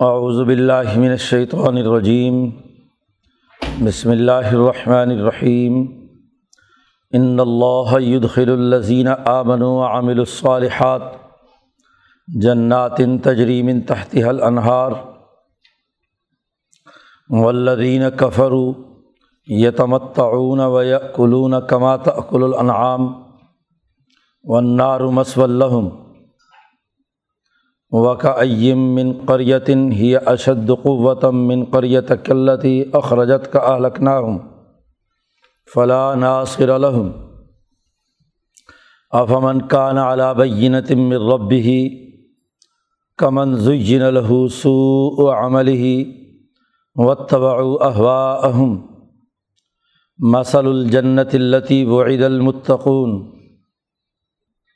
اعوذ باللہ من الشیطان الرجیم۔ بسم اللہ الرحمن الرحیم۔ ان اللہ يدخل الذین آمنوا وعملوا الصالحات جنات تجری من تحتها الانہار والذین کفروا یتمتعون ویأکلون کما تأکل الانعام والنار مسوى لهم۔ وقع ایم من قریتن ہی اشد قوتم من قریت کلتی اخرجت کا اہلکناہم فلا ناصر لهم افمن کان علی بینت من ربه کمن زین له سوء عمله واتبعوا اهواءهم مثل الجنت التي وعد المتقون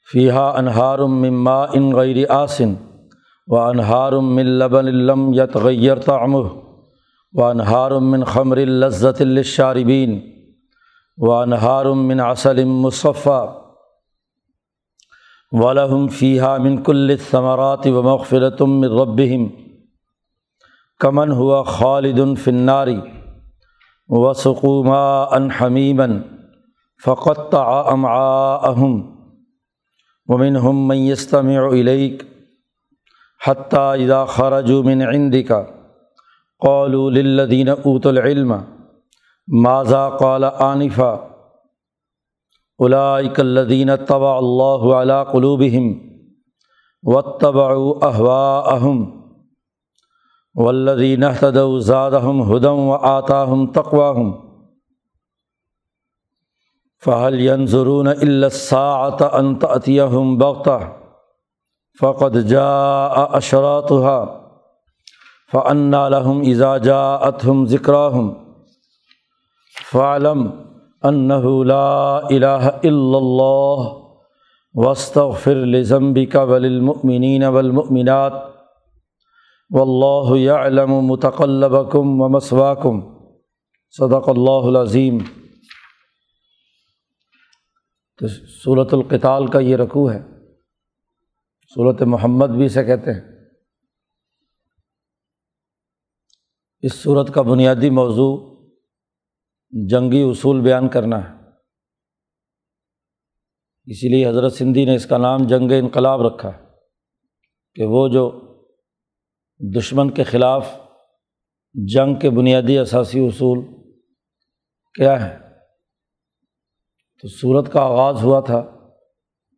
فيها انهار من ماء غير آسن و انہار من لبن الم یت غیر تعم و انہار من خمر الزت الشاربین و انہار من عسل مصفہ ولہم فیحہ من کل ثمرات و مغفرتم من ربہم کمن ہوا خالد فناری و سقوما ان حمیمن فقط امعاءہم ومنہم من یستمع الیک حتیٰ اذا خرج من عندك قالوا للذین اوت العلم، ماذا قال آنفا؟ اولئک الذین طبع اللہ علی قلوبہم واتبعوا اهواءهم والذین اهتدوا زادهم هدى وآتاهم تقواهم فهل ينظرون الا الساعة ان تأتيهم بغتة؟ فقط جا اشراتحا فن لہم ازا جا اتہم ذکراہم فعلم انہ لا الہ الا اللہ واستغفر لذنبک وللمؤمنین والمؤمنات واللہ یعلم متقلبکم ومسواکم صدق اللہ العظیم تو صورت القتال کا یہ رکوع ہے۔ صورت محمد بھی اسے کہتے ہیں۔ اس صورت کا بنیادی موضوع جنگی اصول بیان کرنا ہے۔ اسی لیے حضرت سندھی نے اس کا نام جنگ انقلاب رکھا ہے کہ وہ جو دشمن کے خلاف جنگ کے بنیادی اثاثی اصول کیا ہے تو صورت کا آغاز ہوا تھا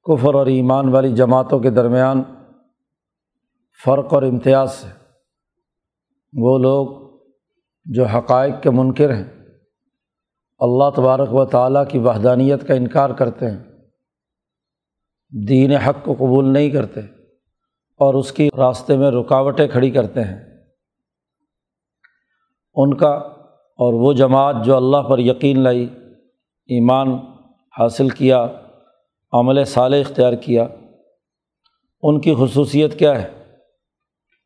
کفر اور ایمان والی جماعتوں کے درمیان فرق اور امتیاز سے وہ لوگ جو حقائق کے منکر ہیں، اللہ تبارک و تعالیٰ کی وحدانیت کا انکار کرتے ہیں، دین حق کو قبول نہیں کرتے اور اس کی راستے میں رکاوٹیں کھڑی کرتے ہیں۔ ان کا اور وہ جماعت جو اللہ پر یقین لائی، ایمان حاصل کیا عمل صالح اختیار کیا، ان کی خصوصیت کیا ہے؟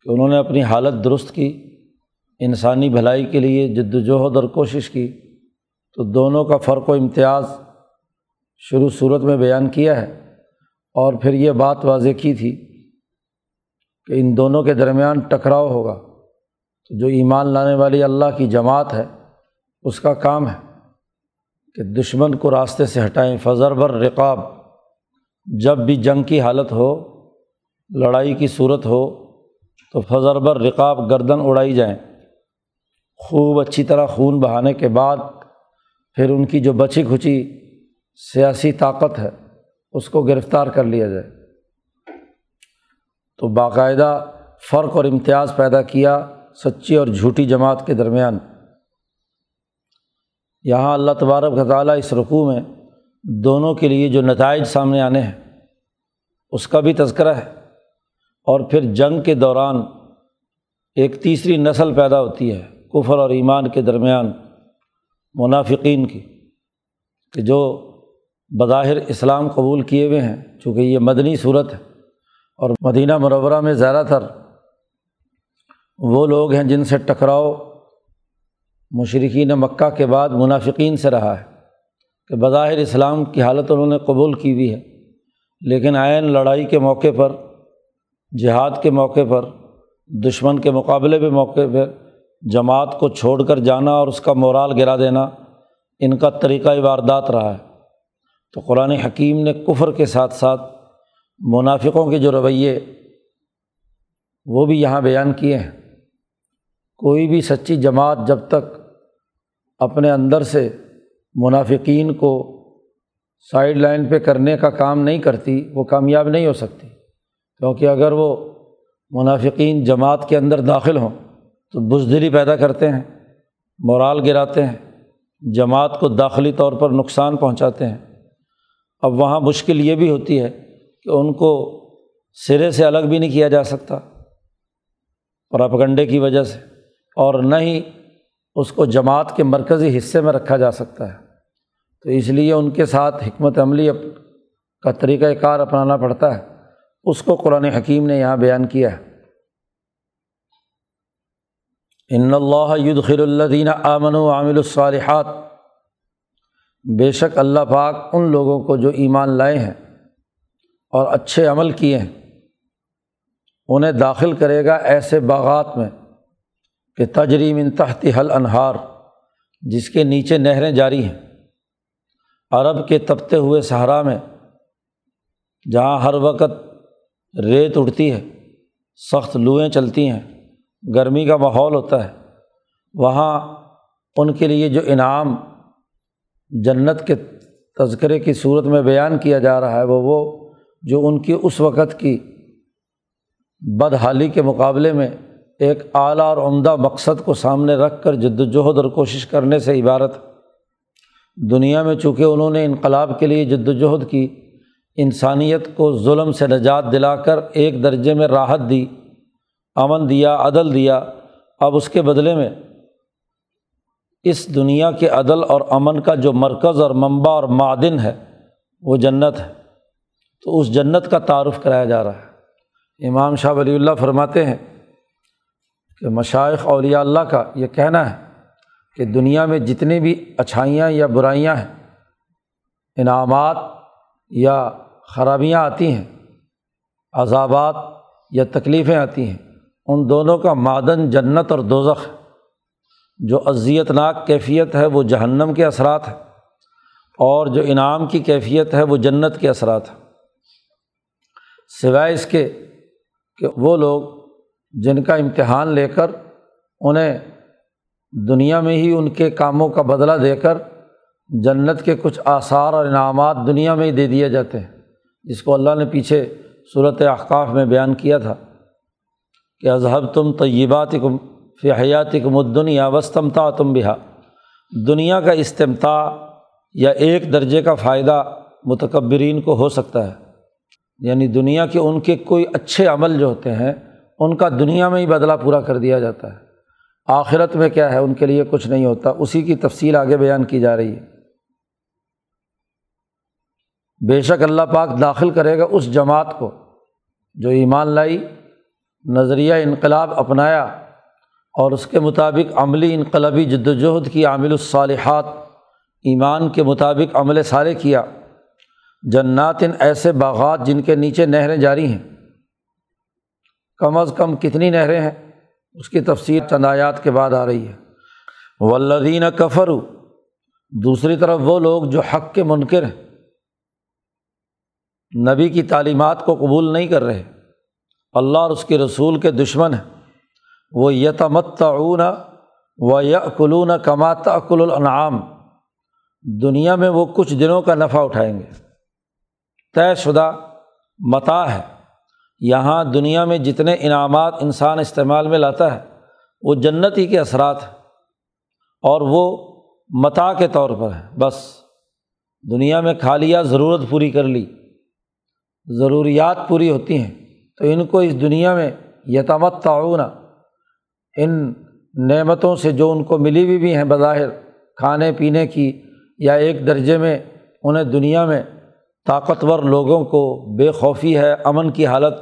کہ انہوں نے اپنی حالت درست کی، انسانی بھلائی کے لیے جد وجہد اور کوشش کی، تو دونوں کا فرق و امتیاز شروع صورت میں بیان کیا ہے۔ اور پھر یہ بات واضح کی تھی کہ ان دونوں کے درمیان ٹکراؤ ہوگا۔ تو جو ایمان لانے والی اللہ کی جماعت ہے، اس کا کام ہے کہ دشمن کو راستے سے ہٹائیں۔ فضر بر رقاب جب بھی جنگ کی حالت ہو، لڑائی کی صورت ہو، تو فضر بر رقاب گردن اڑائی جائیں۔ خوب اچھی طرح خون بہانے کے بعد پھر ان کی جو بچی کھچی سیاسی طاقت ہے، اس کو گرفتار کر لیا جائے۔ تو باقاعدہ فرق اور امتیاز پیدا کیا سچی اور جھوٹی جماعت کے درمیان۔ یہاں اللہ تبارک تعالیٰ اس رقوع میں دونوں کے لیے جو نتائج سامنے آنے ہیں، اس کا بھی تذکرہ ہے۔ اور پھر جنگ کے دوران ایک تیسری نسل پیدا ہوتی ہے، کفر اور ایمان کے درمیان منافقین کی، کہ جو بظاہر اسلام قبول کیے ہوئے ہیں، چونکہ یہ مدنی صورت ہے۔ اور مدینہ مرورہ میں زیادہ تر وہ لوگ ہیں جن سے ٹکراؤ مشرقین مکہ کے بعد منافقین سے رہا ہے۔ کہ بظاہر اسلام کی حالت انہوں نے قبول کی ہوئی ہے، لیکن عین لڑائی کے موقع پر، جہاد کے موقع پر، دشمن کے مقابلے پہ موقع پہ جماعت کو چھوڑ کر جانا اور اس کا مورال گرا دینا ان کا طریقۂ واردات رہا ہے۔ تو قرآن حکیم نے کفر کے ساتھ ساتھ منافقوں کے جو رویے وہ بھی یہاں بیان کیے ہیں۔ کوئی بھی سچی جماعت جب تک اپنے اندر سے منافقین کو سائڈ لائن پہ کرنے کا کام نہیں کرتی، وہ کامیاب نہیں ہو سکتی۔ کیونکہ اگر وہ منافقین جماعت کے اندر داخل ہوں تو بزدلی پیدا کرتے ہیں، مورال گراتے ہیں، جماعت کو داخلی طور پر نقصان پہنچاتے ہیں۔ اب وہاں مشکل یہ بھی ہوتی ہے کہ ان کو سرے سے الگ بھی نہیں کیا جا سکتا۔ پراپگنڈے کی وجہ سے، اور نہ ہی اس کو جماعت کے مرکزی حصے میں رکھا جا سکتا ہے۔ تو اس لیے ان کے ساتھ حکمت عملی کا طریقۂ کار اپنانا پڑتا ہے۔ اس کو قرآن حکیم نے یہاں بیان کیا ہے۔ ان اللہ یدخل الدین امن و عامل الصالحات۔ بے شک اللہ پاک ان لوگوں کو جو ایمان لائے ہیں اور اچھے عمل کیے ہیں، انہیں داخل کرے گا ایسے باغات میں کہ تجریم ان تحت حل انہار جس کے نیچے نہریں جاری ہیں۔ عرب کے تبتے ہوئے صحرا میں، جہاں ہر وقت ریت اڑتی ہے، سخت لوئیں چلتی ہیں، گرمی کا ماحول ہوتا ہے، وہاں ان کے لیے جو انعام جنت کے تذکرے کی صورت میں بیان کیا جا رہا ہے، وہ وہ جو ان کی اس وقت کی بدحالی کے مقابلے میں ایک اعلیٰ اور عمدہ مقصد کو سامنے رکھ کر جد وجہد اور کوشش کرنے سے عبارت دنیا میں چونکہ انہوں نے انقلاب کے لیے جد وجہد کی، انسانیت کو ظلم سے نجات دلا کر ایک درجے میں راحت دی، امن دیا، عدل دیا، اب اس کے بدلے میں اس دنیا کے عدل اور امن کا جو مرکز اور منبع اور معدن ہے، وہ جنت ہے۔ تو اس جنت کا تعارف کرایا جا رہا ہے۔ امام شاہ ولی اللہ فرماتے ہیں کہ مشائق اولیاء اللہ کا یہ کہنا ہے کہ دنیا میں جتنی بھی اچھائیاں یا برائیاں ہیں، انعامات یا خرابیاں آتی ہیں، عذابات یا تکلیفیں آتی ہیں، ان دونوں کا معدن جنت اور دوزخ جو اذیت ناک کیفیت ہے، وہ جہنم کے اثرات ہیں۔ اور جو انعام کی کیفیت ہے، وہ جنت کے اثرات ہیں۔ سوائے اس کے کہ وہ لوگ جن کا امتحان لے کر انہیں دنیا میں ہی ان کے کاموں کا بدلہ دے کر جنت کے کچھ آثار اور انعامات دنیا میں ہی دے دیے جاتے ہیں۔ جس کو اللہ نے پیچھے صورت احقاف میں بیان کیا تھا کہ اذہب تم طیبات کم فی حیات کم الدنیا وسطمتا تم بہا۔ دنیا کا استمتا یا ایک درجے کا فائدہ متکبرین کو ہو سکتا ہے۔ یعنی دنیا کے ان کے کوئی اچھے عمل جو ہوتے ہیں، ان کا دنیا میں ہی بدلہ پورا کر دیا جاتا ہے۔ آخرت میں کیا ہے؟ ان کے لیے کچھ نہیں ہوتا۔ اسی کی تفصیل آگے بیان کی جا رہی ہے۔ بے شک اللہ پاک داخل کرے گا اس جماعت کو جو ایمان لائی، نظریہ انقلاب اپنایا اور اس کے مطابق عملی انقلابی جد وجہد کی عامل الصالحات، ایمان کے مطابق عمل سارے کیا۔ جنات ان ایسے باغات جن کے نیچے نہریں جاری ہیں۔ کم از کم کتنی نہریں ہیں؟ اس کی تفصیل چندایات کے بعد آ رہی ہے۔ ولدین کفر دوسری طرف وہ لوگ جو حق کے منکر ہیں، نبی کی تعلیمات کو قبول نہیں کر رہے، اللہ اور اس کے رسول کے دشمن ہیں۔ وہ یتمتعون و یقلون کمات اقل الانعام دنیا میں وہ کچھ دنوں کا نفع اٹھائیں گے۔ طے شدہ متا ہے۔ یہاں دنیا میں جتنے انعامات انسان استعمال میں لاتا ہے، وہ جنت ہی کے اثرات ہیں۔ اور وہ متا کے طور پر ہے۔ بس، دنیا میں کھا لیا ضرورت پوری کر لی، ضروریات پوری ہوتی ہیں، تو ان کو اس دنیا میں یتمت تعاون ان نعمتوں سے جو ان کو ملی ہوئی بھی ہیں بظاہر، کھانے پینے کی یا ایک درجے میں انہیں دنیا میں طاقتور لوگوں کو بے خوفی ہے، امن کی حالت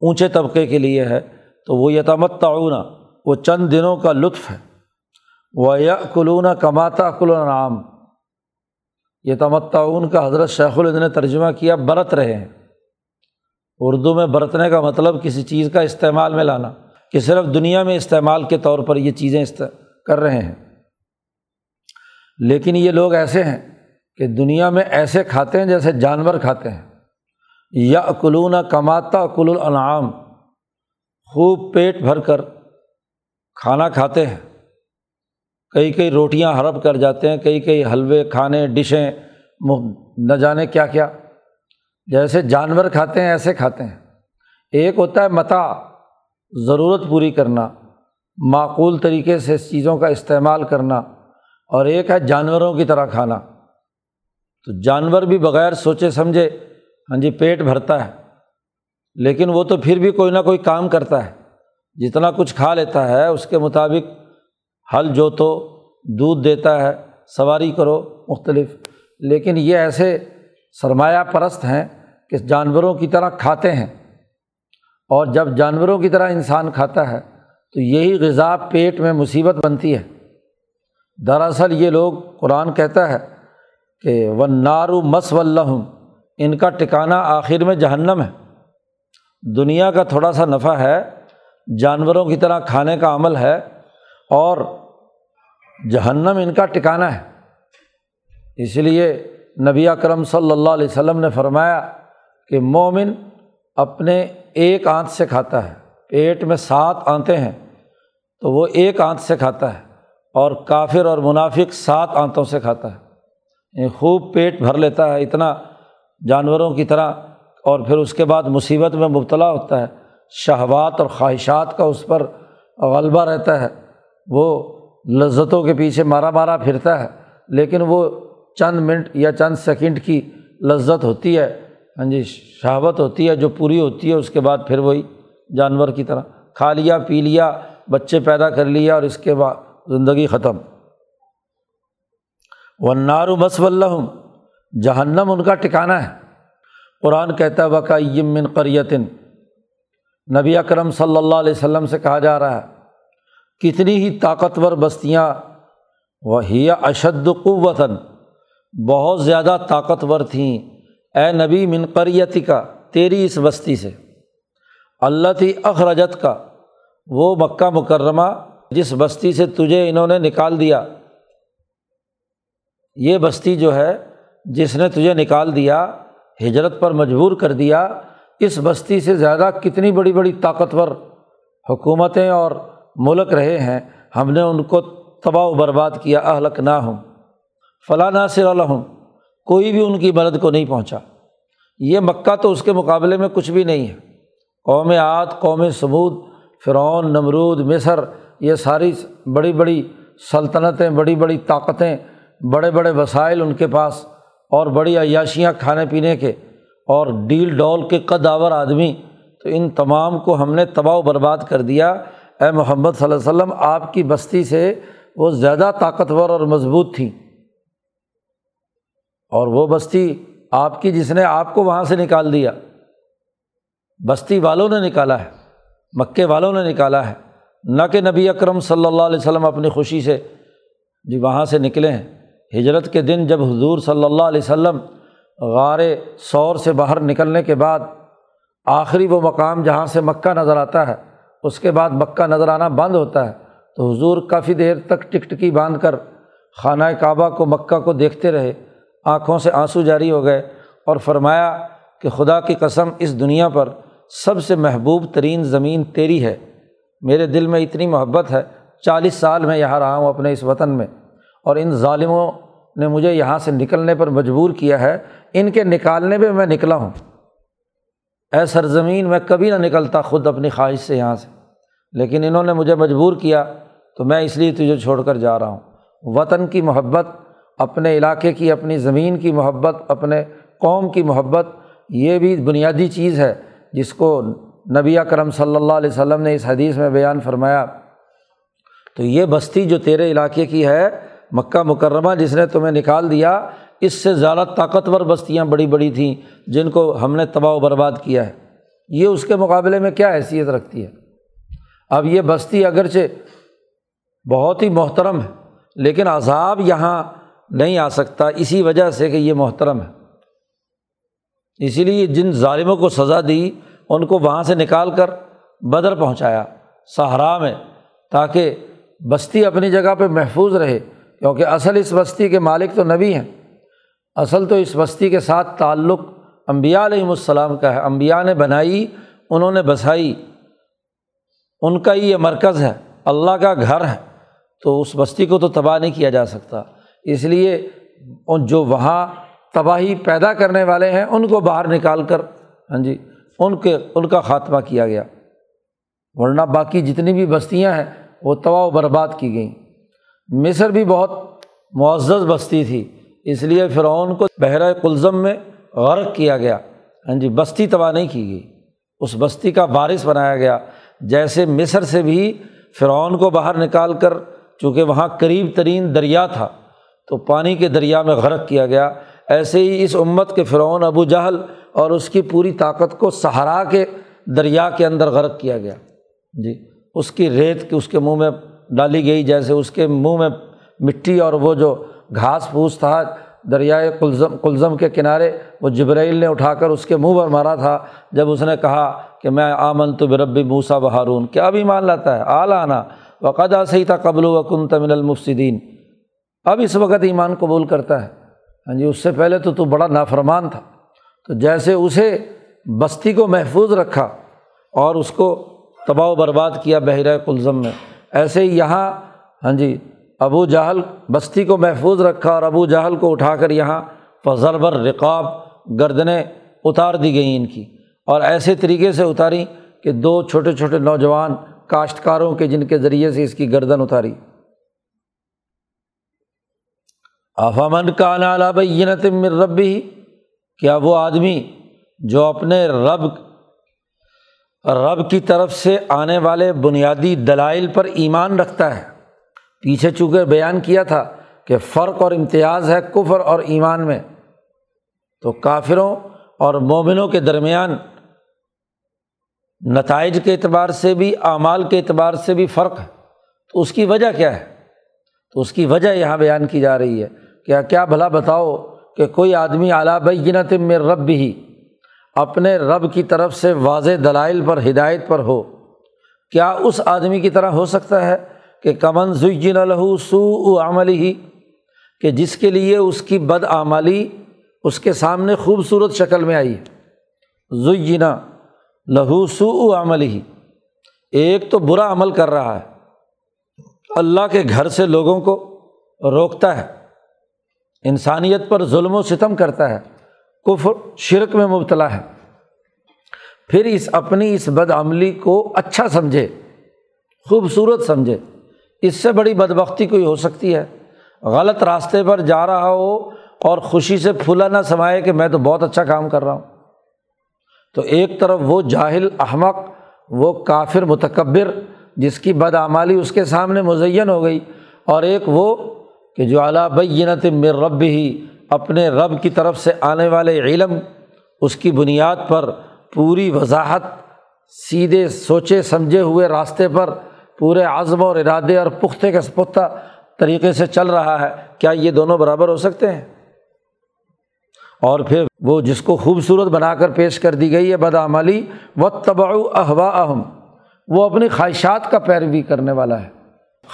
اونچے طبقے کے لیے ہے، تو وہ یتمت تعاون وہ چند دنوں کا لطف ہے۔ وہ یا کلون کماتا کل نام یہ تمتعاون کا حضرت شیخ الد نے ترجمہ کیا، برت رہے ہیں۔ اردو میں برتنے کا مطلب کسی چیز کا استعمال میں لانا، کہ صرف دنیا میں استعمال کے طور پر یہ چیزیں کر رہے ہیں۔ لیکن یہ لوگ ایسے ہیں کہ دنیا میں ایسے کھاتے ہیں جیسے جانور کھاتے ہیں۔ یا اکلون کماتا کل الانعام۔ خوب پیٹ بھر کر کھانا کھاتے ہیں۔ کئی کئی روٹیاں ہڑپ کر جاتے ہیں، کئی کئی حلوے کھانے، ڈشیں نہ جانے کیا کیا۔ جیسے جانور کھاتے ہیں، ایسے کھاتے ہیں۔ ایک ہوتا ہے متا، ضرورت پوری کرنا، معقول طریقے سے چیزوں کا استعمال کرنا، اور ایک ہے جانوروں کی طرح کھانا۔ تو جانور بھی بغیر سوچے سمجھے ہاں جی پیٹ بھرتا ہے۔ لیکن وہ تو پھر بھی کوئی نہ کوئی کام کرتا ہے۔ جتنا کچھ کھا لیتا ہے، اس کے مطابق ہل جوتو، دودھ دیتا ہے، سواری کرو، مختلف۔ لیکن یہ ایسے سرمایہ پرست ہیں کہ جانوروں کی طرح کھاتے ہیں۔ اور جب جانوروں کی طرح انسان کھاتا ہے، تو یہی غذا پیٹ میں مصیبت بنتی ہے۔ دراصل یہ لوگ قرآن کہتا ہے کہ و نارو مس ولہم ان کا ٹکانا آخر میں جہنم ہے۔ دنیا کا تھوڑا سا نفع ہے، جانوروں کی طرح کھانے کا عمل ہے، اور جہنم ان کا ٹکانا ہے۔ اس لیے نبی اکرم صلی اللہ علیہ وسلم نے فرمایا کہ مومن اپنے ایک آنت سے کھاتا ہے، پیٹ میں سات آنتیں ہیں، تو وہ ایک آنت سے کھاتا ہے، اور کافر اور منافق سات آنتوں سے کھاتا ہے۔ خوب پیٹ بھر لیتا ہے، اتنا جانوروں کی طرح، اور پھر اس کے بعد مصیبت میں مبتلا ہوتا ہے۔ شہوات اور خواہشات کا اس پر غلبہ رہتا ہے۔ وہ لذتوں کے پیچھے مارا مارا پھرتا ہے، لیکن وہ چند منٹ یا چند سیکنڈ کی لذت ہوتی ہے۔ ہاں جی شہوت ہوتی ہے، جو پوری ہوتی ہے، اس کے بعد پھر وہی جانور کی طرح کھا لیا، پی لیا، بچے پیدا کر لیا، اور اس کے بعد زندگی ختم۔ ونار مس ولہم جہنم ان کا ٹکانا ہے۔ قرآن کہتا ہے وقا من قریتن نبی اکرم صلی اللہ علیہ وسلم سے کہا جا رہا ہے، کتنی ہی طاقتور بستیاں وہی اشد قوتاً بہت زیادہ طاقتور تھیں۔ اے نبی، من قریتی کا تیری اس بستی سے۔ اللہ تھی اخرجت کا وہ مکہ مکرمہ، جس بستی سے تجھے انہوں نے نکال دیا۔ یہ بستی جو ہے، جس نے تجھے نکال دیا، ہجرت پر مجبور کر دیا، اس بستی سے زیادہ کتنی بڑی بڑی طاقتور حکومتیں اور ملک رہے ہیں، ہم نے ان کو تباہ و برباد کیا اہلک نہ ہوں فلاں ناصر الحم کوئی بھی ان کی مدد کو نہیں پہنچا۔ یہ مکہ تو اس کے مقابلے میں کچھ بھی نہیں ہے۔ قوم عاد، قوم سمود فرعون، نمرود، مصر، یہ ساری بڑی بڑی سلطنتیں، بڑی بڑی طاقتیں بڑے بڑے وسائل ان کے پاس اور بڑی عیاشیاں کھانے پینے کے اور ڈیل ڈول کے قداور آدمی، تو ان تمام کو ہم نے تباہ و برباد کر دیا۔ اے محمد صلی اللہ علیہ وسلم، آپ کی بستی سے وہ زیادہ طاقتور اور مضبوط تھیں۔ اور وہ بستی آپ کی، جس نے آپ کو وہاں سے نکال دیا۔ بستی والوں نے نکالا ہے، مکے والوں نے نکالا ہے۔ نہ کہ نبی اکرم صلی اللہ علیہ وسلم اپنی خوشی سے جی وہاں سے نکلے ہیں۔ ہجرت کے دن جب حضور صلی اللہ علیہ وسلم غار سور سے باہر نکلنے کے بعد آخری وہ مقام جہاں سے مکہ نظر آتا ہے، اس کے بعد مکہ نظر آنا بند ہوتا ہے۔ تو حضور کافی دیر تک ٹک ٹکی باندھ کر خانہ کعبہ کو، مکہ کو دیکھتے رہے۔ آنکھوں سے آنسو جاری ہو گئے اور فرمایا کہ خدا کی قسم اس دنیا پر سب سے محبوب ترین زمین تیری ہے۔ میرے دل میں اتنی محبت ہے، چالیس سال میں یہاں رہا ہوں اپنے اس وطن میں۔ اور ان ظالموں نے مجھے یہاں سے نکلنے پر مجبور کیا ہے، ان کے نکالنے پہ میں نکلا ہوں۔ اے سرزمین، میں کبھی نہ نکلتا خود اپنی خواہش سے یہاں سے۔ لیکن انہوں نے مجھے مجبور کیا، تو میں اس لیے تجھے چھوڑ کر جا رہا ہوں۔ وطن کی محبت، اپنے علاقے کی، اپنی زمین کی محبت، اپنے قوم کی محبت، یہ بھی بنیادی چیز ہے، جس کو نبی کرم صلی اللہ علیہ وسلم نے اس حدیث میں بیان فرمایا۔ تو یہ بستی جو تیرے علاقے کی ہے مکہ مکرمہ جس نے تمہیں نکال دیا، اس سے زیادہ طاقتور بستیاں بڑی بڑی تھیں جن کو ہم نے تباہ و برباد کیا ہے۔ یہ اس کے مقابلے میں کیا حیثیت رکھتی ہے؟ اب یہ بستی اگرچہ بہت ہی محترم ہے، لیکن عذاب یہاں نہیں آ سکتا، اسی وجہ سے کہ یہ محترم ہے۔ اسی لیے جن ظالموں کو سزا دی، ان کو وہاں سے نکال کر بدر پہنچایا۔ سہارا میں، تاکہ بستی اپنی جگہ پہ محفوظ رہے۔ کیونکہ اصل اس بستی کے مالک تو نبی ہیں۔ اصل تو اس بستی کے ساتھ تعلق امبیا علیہم السلام کا ہے۔ امبیا نے بنائی، انہوں نے بسائی۔ ان کا ہی یہ مرکز ہے۔ اللہ کا گھر ہے۔ تو اس بستی کو تو تباہ نہیں کیا جا سکتا۔ اس لیے جو وہاں تباہی پیدا کرنے والے ہیں، ان کو باہر نکال کر ہاں جی ان کے، ان کا خاتمہ کیا گیا۔ ورنہ باقی جتنی بھی بستیاں ہیں، وہ تباہ و برباد کی گئیں۔ مصر بھی بہت معزز بستی تھی، اس لیے فرعون کو بحرۂ کلزم میں غرق کیا گیا۔ ہاں جی بستی تباہ نہیں کی گئی۔ اس بستی کا بارش بنایا گیا۔ جیسے مصر سے بھی فرعون کو باہر نکال کر چونکہ وہاں قریب ترین دریا تھا، تو پانی کے دریا میں غرق کیا گیا۔ ایسے ہی اس امت کے فرعون ابو جہل اور اس کی پوری طاقت کو سہارا کے دریا کے اندر غرق کیا گیا۔ جی اس کی ریت کی اس کے منہ میں ڈالی گئی، جیسے اس کے منہ میں مٹی اور وہ جو گھاس پھوس تھا دریائے کلزم کلزم کے کنارے، وہ جبرائیل نے اٹھا کر اس کے منہ پر مارا تھا۔ جب اس نے کہا کہ میں آمن تو بربی موسا بہارون کیا بھی مان لاتا ہے؟ آلانہ وقدا صحیح تھا قبل و کن تمن المفصدین اب اس وقت ایمان قبول کرتا ہے۔ ہاں جی اس سے پہلے تو تو بڑا نافرمان تھا۔ تو جیسے اسے بستی کو محفوظ رکھا اور اس کو تباہ و برباد کیا بحیرۂ کلزم میں۔ ایسے ہی یہاں ہاں جی ابو جہل بستی کو محفوظ رکھا اور ابو جہل کو اٹھا کر یہاں فضر بر رقاب گردنیں اتار دی گئیں ان کی۔ اور ایسے طریقے سے اتاری کہ دو چھوٹے چھوٹے نوجوان کاشتکاروں کے جن کے ذریعے سے اس کی گردن اتاری۔ آفامن کا نالا بینت مر رب کیا وہ آدمی جو اپنے رب رب کی طرف سے آنے والے بنیادی دلائل پر ایمان رکھتا ہے۔ پیچھے چونکہ بیان کیا تھا کہ فرق اور امتیاز ہے کفر اور ایمان میں، تو کافروں اور مومنوں کے درمیان نتائج کے اعتبار سے بھی، اعمال کے اعتبار سے بھی فرق ہے۔ تو اس کی وجہ کیا ہے؟ تو اس کی وجہ یہاں بیان کی جا رہی ہے۔ کیا کیا بھلا بتاؤ کہ کوئی آدمی اعلیٰ بینت میں رب ہی اپنے رب کی طرف سے واضح دلائل پر، ہدایت پر ہو۔ کیا اس آدمی کی طرح ہو سکتا ہے کہ کمن زین لہو سو عملی ہی کہ جس کے لیے اس کی بد آمالی اس کے سامنے خوبصورت شکل میں آئی؟ ہے زینا لہو سو عمل ہی ایک تو برا عمل کر رہا ہے۔ اللہ کے گھر سے لوگوں کو روکتا ہے۔ انسانیت پر ظلم و ستم کرتا ہے۔ کفر شرک میں مبتلا ہے۔ پھر اس اپنی اس بد عملی کو اچھا سمجھے، خوبصورت سمجھے۔ اس سے بڑی بدبختی کوئی ہو سکتی ہے؟ غلط راستے پر جا رہا ہو اور خوشی سے پھولا نہ سمائے کہ میں تو بہت اچھا کام کر رہا ہوں۔ تو ایک طرف وہ جاہل احمق، وہ کافر متکبر، جس کی بدعمالی اس کے سامنے مزین ہو گئی، اور ایک وہ کہ جو اعلیٰ بینت مر رب ہی اپنے رب کی طرف سے آنے والے علم، اس کی بنیاد پر پوری وضاحت، سیدھے سوچے سمجھے ہوئے راستے پر پورے عزم اور ارادے اور پختے کے پختہ طریقے سے چل رہا ہے۔ کیا یہ دونوں برابر ہو سکتے ہیں؟ اور پھر وہ جس کو خوبصورت بنا کر پیش کر دی گئی ہے بدعملی و تبا احوا اہم وہ اپنی خواہشات کا پیروی کرنے والا ہے۔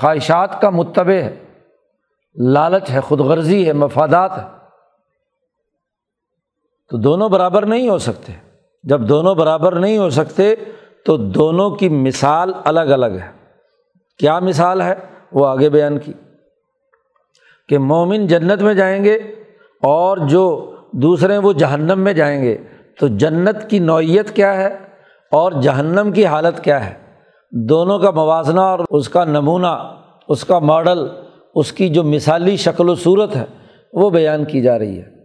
خواہشات کا متبع ہے، لالچ ہے خود غرضی ہے، مفادات ہے۔ تو دونوں برابر نہیں ہو سکتے۔ جب دونوں برابر نہیں ہو سکتے تو دونوں کی مثال الگ الگ ہے۔ کیا مثال ہے؟ وہ آگے بیان کی۔ کہ مومن جنت میں جائیں گے اور جو دوسرے وہ جہنم میں جائیں گے۔ تو جنت کی نوعیت کیا ہے اور جہنم کی حالت کیا ہے؟ دونوں کا موازنہ اور اس کا نمونہ، اس کا ماڈل، اس کی جو مثالی شکل و صورت ہے، وہ بیان کی جا رہی ہے۔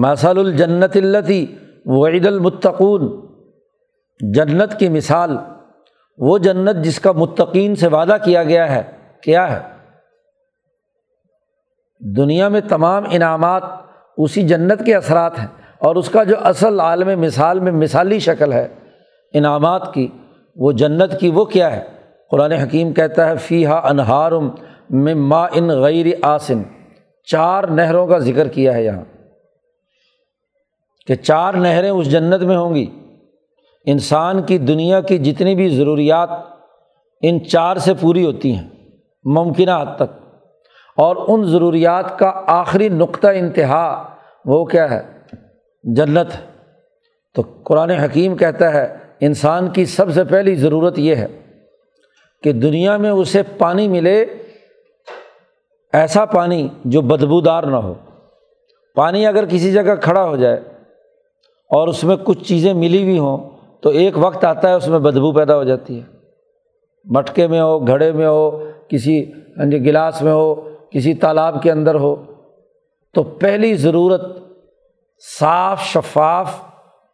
مثال الجنت التی وعید المتقون۔ جنت کی مثال، وہ جنت جس کا متقین سے وعدہ کیا گیا ہے، کیا ہے؟ دنیا میں تمام انعامات اسی جنت کے اثرات ہیں اور اس کا جو اصل عالم مثال میں مثالی شکل ہے انعامات کی، وہ جنت کی وہ کیا ہے؟ قرآن حکیم کہتا ہے فی ہا انہارم میں ما ان غیر آسن۔ چار نہروں کا ذکر کیا ہے یہاں۔ کہ چار نہریں اس جنت میں ہوں گی۔ انسان کی دنیا کی جتنی بھی ضروریات ان چار سے پوری ہوتی ہیں، ممکنہ حد تک۔ اور ان ضروریات کا آخری نقطہ انتہا وہ کیا ہے؟ جنت۔ تو قرآن حکیم کہتا ہے، انسان کی سب سے پہلی ضرورت یہ ہے کہ دنیا میں اسے پانی ملے، ایسا پانی جو بدبودار نہ ہو۔ پانی اگر کسی جگہ کھڑا ہو جائے اور اس میں کچھ چیزیں ملی ہوئی ہوں تو ایک وقت آتا ہے اس میں بدبو پیدا ہو جاتی ہے۔ مٹکے میں ہو، گھڑے میں ہو، کسی ہاں جی، گلاس میں ہو، کسی تالاب کے اندر ہو۔ تو پہلی ضرورت صاف شفاف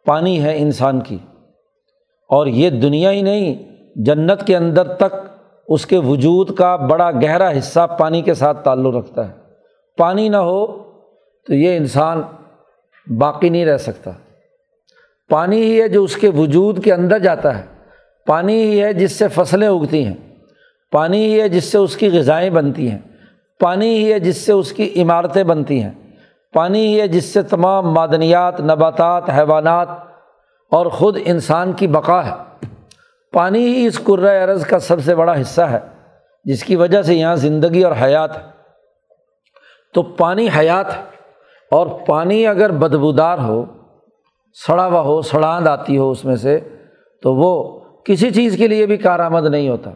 پانی ہے انسان کی۔ اور یہ دنیا ہی نہیں، جنت کے اندر تک اس کے وجود کا بڑا گہرا حصہ پانی کے ساتھ تعلق رکھتا ہے۔ پانی نہ ہو تو یہ انسان باقی نہیں رہ سکتا۔ پانی ہی ہے جو اس کے وجود کے اندر جاتا ہے۔ پانی ہی ہے جس سے فصلیں اگتی ہیں۔ پانی ہی ہے جس سے اس کی غذائیں بنتی ہیں۔ پانی ہی ہے جس سے اس کی عمارتیں بنتی ہیں۔ پانی ہی ہے جس سے تمام معدنیات، نباتات، حیوانات اور خود انسان کی بقا ہے۔ پانی ہی اس ارض کا سب سے بڑا حصہ ہے، جس کی وجہ سے یہاں زندگی اور حیات ہے۔ تو پانی حیات ہے اور پانی اگر بدبودار ہو سڑا ہوا ہو، سڑاند آتی ہو اس میں سے، تو وہ کسی چیز کے لیے بھی کارآمد نہیں ہوتا،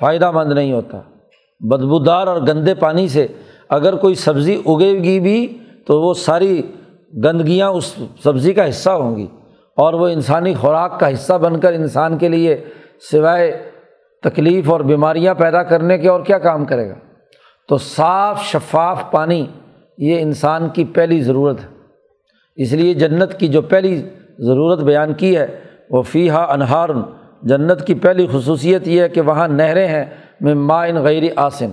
فائدہ مند نہیں ہوتا۔ بدبودار اور گندے پانی سے اگر کوئی سبزی اگے گی بھی، تو وہ ساری گندگیاں اس سبزی کا حصہ ہوں گی۔ اور وہ انسانی خوراک کا حصہ بن کر انسان کے لیے سوائے تکلیف اور بیماریاں پیدا کرنے کے اور کیا کام کرے گا؟ تو صاف شفاف پانی یہ انسان کی پہلی ضرورت ہے۔ اس لیے جنت کی جو پہلی ضرورت بیان کی ہے، وہ فی ہا انہار جنت کی پہلی خصوصیت یہ ہے کہ وہاں نہریں ہیں میں مائن غیر آسن۔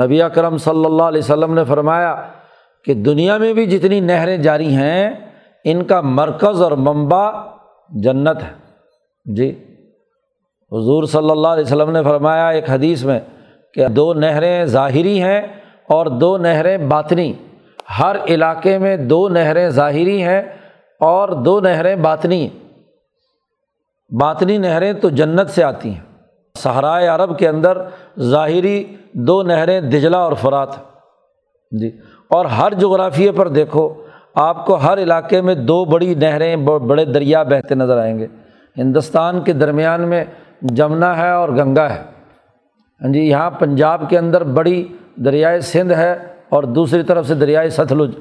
نبی کرم صلی اللہ علیہ وسلم نے فرمایا کہ دنیا میں بھی جتنی نہریں جاری ہیں، ان کا مرکز اور منبع جنت ہے۔ جی حضور صلی اللہ علیہ وسلم نے فرمایا ایک حدیث میں کہ دو نہریں ظاہری ہیں اور دو نہریں باطنی۔ ہر علاقے میں دو نہریں ظاہری ہیں اور دو نہریں باطنی باطنی نہریں تو جنت سے آتی ہیں۔ صحرائے عرب کے اندر ظاہری دو نہریں دجلا اور فرات جی اور ہر جغرافیے پر دیکھو، آپ کو ہر علاقے میں دو بڑی نہریں بڑے دریا بہتے نظر آئیں گے۔ ہندوستان کے درمیان میں جمنا ہے اور گنگا ہے۔ ہاں جی یہاں پنجاب کے اندر بڑی دریائے سندھ ہے۔ اور دوسری طرف سے دریائے ستلج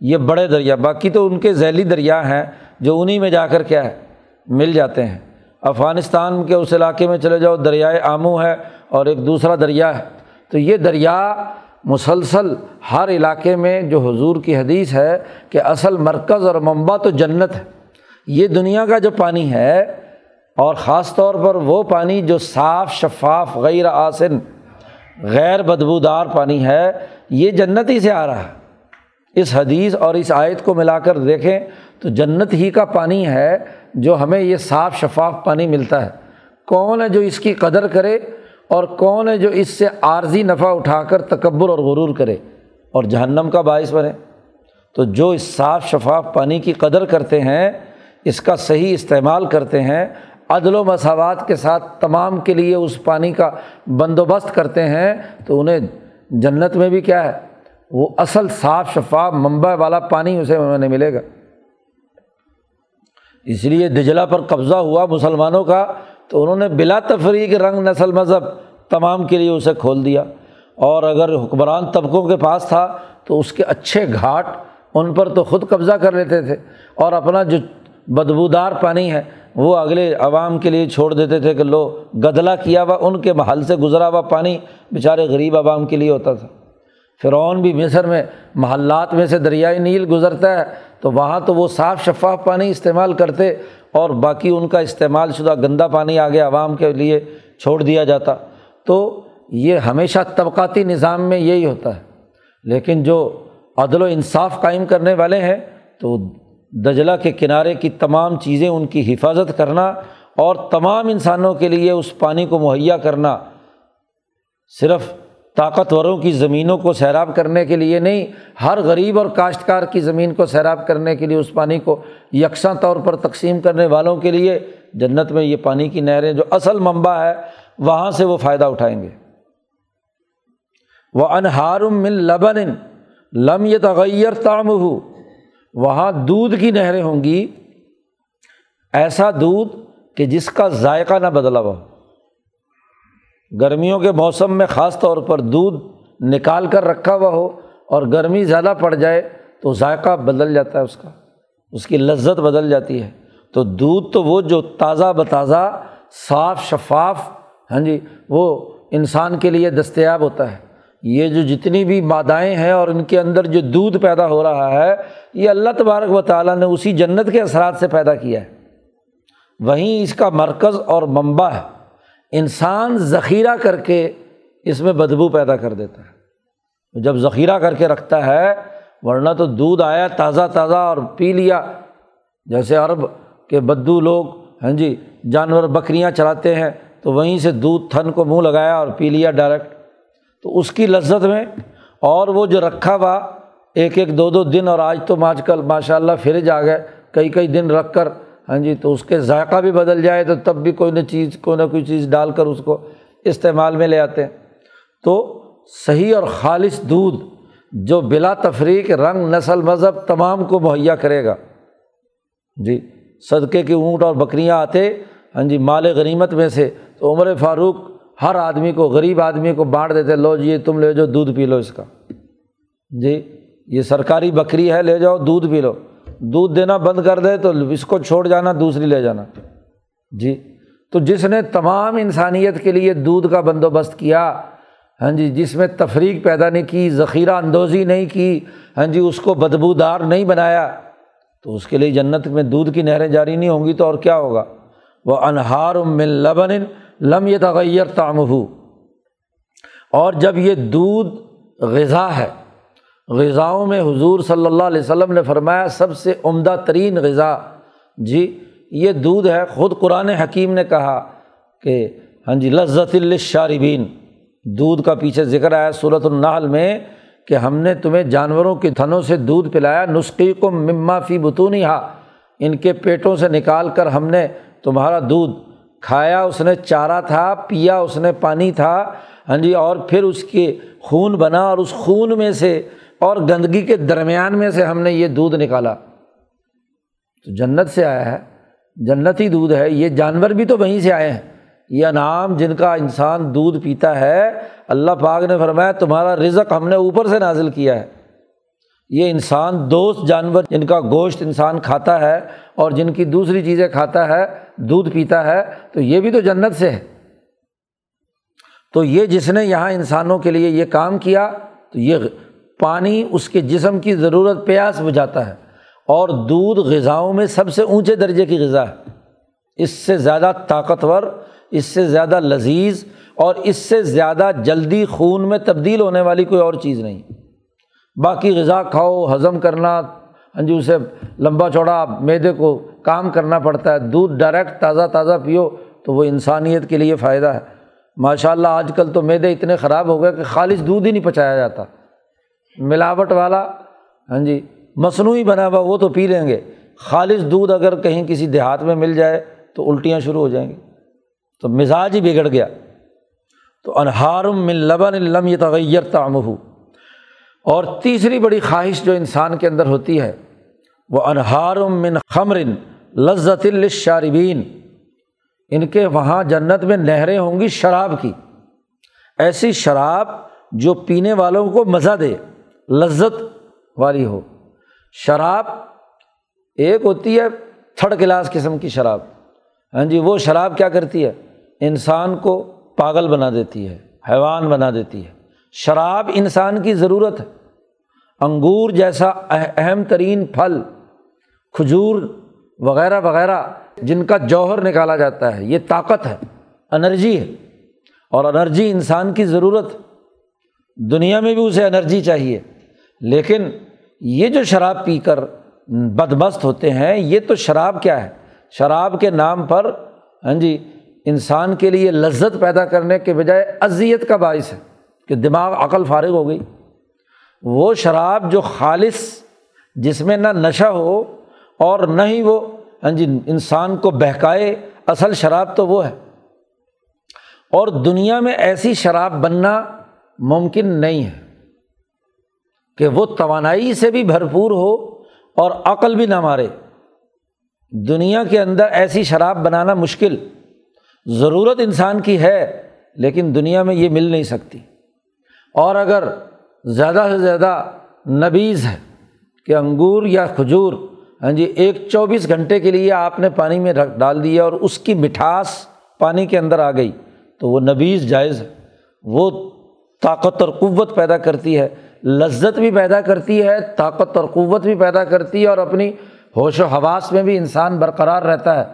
یہ بڑے دریا، باقی تو ان کے ذیلی دریا ہیں جو انہیں میں جا کر کیا ہے، مل جاتے ہیں۔ افغانستان کے اس علاقے میں چلے جاؤ، دریائے آمو ہے اور ایک دوسرا دریا ہے۔ تو یہ دریا مسلسل ہر علاقے میں جو حضور کی حدیث ہے کہ اصل مرکز اور منبع تو جنت ہے۔ یہ دنیا کا جو پانی ہے، اور خاص طور پر وہ پانی جو صاف شفاف غیر آسن، غیر بدبودار پانی ہے یہ جنت ہی سے آ رہا ہے۔ اس حدیث اور اس آیت کو ملا کر دیکھیں تو جنت ہی کا پانی ہے جو ہمیں یہ صاف شفاف پانی ملتا ہے۔ کون ہے جو اس کی قدر کرے اور کون ہے جو اس سے عارضی نفع اٹھا کر تکبر اور غرور کرے اور جہنم کا باعث بنے۔ تو جو اس صاف شفاف پانی کی قدر کرتے ہیں، اس کا صحیح استعمال کرتے ہیں، عدل و مساوات کے ساتھ تمام کے لیے اس پانی کا بندوبست کرتے ہیں، تو انہیں جنت میں بھی کیا ہے؟ وہ اصل صاف شفاف منبع والا پانی اسے انہیں ملے گا۔ اس لیے دجلا پر قبضہ ہوا مسلمانوں کا، تو انہوں نے بلا تفریق رنگ، نسل، مذہب تمام کے لیے اسے کھول دیا۔ اور اگر حکمران طبقوں کے پاس تھا، تو اس کے اچھے گھاٹ ان پر تو خود قبضہ کر لیتے تھے۔ اور اپنا جو بدبودار پانی ہے وہ اگلے عوام کے لیے چھوڑ دیتے تھے کہ لو گدلا کیا ہوا، ان کے محل سے گزرا ہوا پانی بیچارے غریب عوام کے لیے ہوتا تھا۔ فرعون بھی مصر میں محلات میں سے دریائے نیل گزرتا ہے، تو وہاں تو وہ صاف شفاف پانی استعمال کرتے اور باقی ان کا استعمال شدہ گندا پانی آگے عوام کے لیے چھوڑ دیا جاتا۔ تو یہ ہمیشہ طبقاتی نظام میں یہی ہوتا ہے۔ لیکن جو عدل و انصاف قائم کرنے والے ہیں، تو دجلہ کے کنارے کی تمام چیزیں ان کی حفاظت کرنا اور تمام انسانوں کے لیے اس پانی کو مہیا کرنا، صرف طاقتوروں کی زمینوں کو سیراب کرنے کے لیے نہیں، ہر غریب اور کاشتکار کی زمین کو سیراب کرنے کے لیے اس پانی کو یکساں طور پر تقسیم کرنے والوں کے لیے جنت میں یہ پانی کی نہریں جو اصل منبع ہے، وہاں سے وہ فائدہ اٹھائیں گے۔ وہ انہارم من لبن لم یہ تغیر تام ہو وہاں دودھ کی نہریں ہوں گی، ایسا دودھ کہ جس کا ذائقہ نہ بدلا ہوا گرمیوں کے موسم میں خاص طور پر دودھ نکال کر رکھا ہوا ہو اور گرمی زیادہ پڑ جائے تو ذائقہ بدل جاتا ہے اس کا، اس کی لذت بدل جاتی ہے۔ تو دودھ تو وہ جو تازہ بتازہ، صاف شفاف ہاں جی وہ انسان کے لیے دستیاب ہوتا ہے۔ یہ جو جتنی بھی مادائیں ہیں اور ان کے اندر جو دودھ پیدا ہو رہا ہے یہ اللہ تبارک و تعالیٰ نے اسی جنت کے اثرات سے پیدا کیا ہے۔ وہیں اس کا مرکز اور منبع ہے۔ انسان ذخیرہ کر کے اس میں بدبو پیدا کر دیتا ہے۔ جب ذخیرہ کر کے رکھتا ہے، ورنہ تو دودھ آیا تازہ تازہ اور پی لیا۔ جیسے عرب کے بدو لوگ ہاں جی جانور بکریاں چلاتے ہیں، تو وہیں سے دودھ تھن کو منہ لگایا اور پی لیا ڈائریکٹ۔ تو اس کی لذت میں اور وہ جو رکھا ہوا ایک ایک دو دو دن اور آج تو آج کل ماشاء اللہ فریج آ گئے، کئی کئی دن رکھ کر ہاں جی تو اس کے ذائقہ بھی بدل جائے تو تب بھی کوئی نہ چیز، کوئی نہ کوئی چیز ڈال کر اس کو استعمال میں لے آتے ہیں۔ تو صحیح اور خالص دودھ جو بلا تفریق رنگ، نسل، مذہب تمام کو مہیا کرے گا۔ جی صدقے کے اونٹ اور بکریاں آتے ہاں جی مال غنیمت میں سے تو عمر فاروق ہر آدمی کو، غریب آدمی کو بانٹ دیتے، لو جی تم لے جاؤ دودھ پی لو اس کا۔ جی یہ سرکاری بکری ہے، لے جاؤ، دودھ پی لو۔ دودھ دینا بند کر دے تو اس کو چھوڑ جانا، دوسری لے جانا۔ جی۔ تو جس نے تمام انسانیت کے لیے دودھ کا بندوبست کیا ہاں جی جس میں تفریق پیدا نہیں کی، ذخیرہ اندوزی نہیں کی ہاں جی اس کو بدبودار نہیں بنایا، تو اس کے لیے جنت میں دودھ کی نہریں جاری نہیں ہوں گی تو اور کیا ہوگا؟ وہ انہار من لبن لم یہ تغیر تام ہو اور جب یہ دودھ غذا ہے غذاؤں میں حضور صلی اللہ علیہ وسلم نے فرمایا، سب سے عمدہ ترین غذا۔ جی یہ دودھ ہے۔ خود قرآن حکیم نے کہا کہ ہاں جی لذت الشاربین دودھ کا پیچھے ذکر آیا صورت النحل میں کہ ہم نے تمہیں جانوروں کے تھنوں سے دودھ پلایا نسخی کو مما فی بتونی ہا ان کے پیٹوں سے نکال کر ہم نے تمہارا دودھ کھایا، اس نے چارہ تھا، پیا، اس نے پانی تھا۔ ہاں جی اور پھر اس کے خون بنا اور اس خون میں سے اور گندگی کے درمیان میں سے ہم نے یہ دودھ نکالا۔ تو جنت سے آیا ہے۔ جنتی دودھ ہے۔ یہ جانور بھی تو وہیں سے آئے ہیں۔ یہ انعام جن کا انسان دودھ پیتا ہے، اللہ پاک نے فرمایا، تمہارا رزق ہم نے اوپر سے نازل کیا ہے۔ یہ انسان دوست جانور جن کا گوشت انسان کھاتا ہے اور جن کی دوسری چیزیں کھاتا ہے، دودھ پیتا ہے، تو یہ بھی تو جنت سے ہے۔ تو یہ جس نے یہاں انسانوں کے لیے یہ کام کیا، تو یہ پانی اس کے جسم کی ضرورت پیاس بجھاتا ہے اور دودھ غذاؤں میں سب سے اونچے درجے کی غذا ہے۔ اس سے زیادہ طاقتور، اس سے زیادہ لذیذ اور اس سے زیادہ جلدی خون میں تبدیل ہونے والی کوئی اور چیز نہیں۔ باقی غذا کھاؤ، ہضم کرنا ہاں جی اسے لمبا چوڑا میدے کو کام کرنا پڑتا ہے، دودھ ڈائریکٹ تازہ تازہ پیو تو وہ انسانیت کے لیے فائدہ ہے۔ ماشاء اللہ آج کل تو میدے اتنے خراب ہو گئے کہ خالص دودھ ہی نہیں پچایا جاتا۔ ملاوٹ والا ہاں جی مصنوعی بنا ہوا، وہ تو پی لیں گے۔ خالص دودھ اگر کہیں کسی دیہات میں مل جائے تو الٹیاں شروع ہو جائیں گی۔ تو مزاج ہی بگڑ گیا۔ تو انہارم من لبن لم یہ تغیر اور تیسری بڑی خواہش جو انسان کے اندر ہوتی ہے، وہ انہارم من خمرن لذت الشاربین ان کے وہاں جنت میں نہریں ہوں گی شراب کی۔ ایسی شراب جو پینے والوں کو مزہ دے۔ لذت والی ہو۔ شراب ایک ہوتی ہے تھرڈ کلاس قسم کی شراب۔ ہاں جی وہ شراب کیا کرتی ہے؟ انسان کو پاگل بنا دیتی ہے، حیوان بنا دیتی ہے۔ شراب انسان کی ضرورت ہے۔ انگور جیسا اہم ترین پھل، کھجور وغیرہ وغیرہ جن کا جوہر نکالا جاتا ہے، یہ طاقت ہے، انرجی ہے۔ اور انرجی انسان کی ضرورت، دنیا میں بھی اسے انرجی چاہیے۔ لیکن یہ جو شراب پی کر بدمست ہوتے ہیں، یہ تو شراب کیا ہے؟ شراب کے نام پر ہاں جی انسان کے لیے لذت پیدا کرنے کے بجائے اذیت کا باعث ہے کہ دماغ عقل فارغ ہو گئی۔ وہ شراب جو خالص، جس میں نہ نشہ ہو اور نہ ہی وہ ہاں جی انسان کو بہکائے اصل شراب تو وہ ہے۔ اور دنیا میں ایسی شراب بننا ممکن نہیں ہے۔ کہ وہ توانائی سے بھی بھرپور ہو اور عقل بھی نہ مارے۔ دنیا کے اندر ایسی شراب بنانا مشکل، ضرورت انسان کی ہے، لیکن دنیا میں یہ مل نہیں سکتی۔ اور اگر زیادہ سے زیادہ نبیز ہے کہ انگور یا کھجور ہاں جی ایک چوبیس گھنٹے کے لیے آپ نے پانی میں رکھ ڈال دیا اور اس کی مٹھاس پانی کے اندر آ گئی، تو وہ نبیز جائز ہے۔ وہ طاقت اور قوت پیدا کرتی ہے، لذت بھی پیدا کرتی ہے، طاقت اور قوت بھی پیدا کرتی ہے اور اپنی ہوش و حواس میں بھی انسان برقرار رہتا ہے۔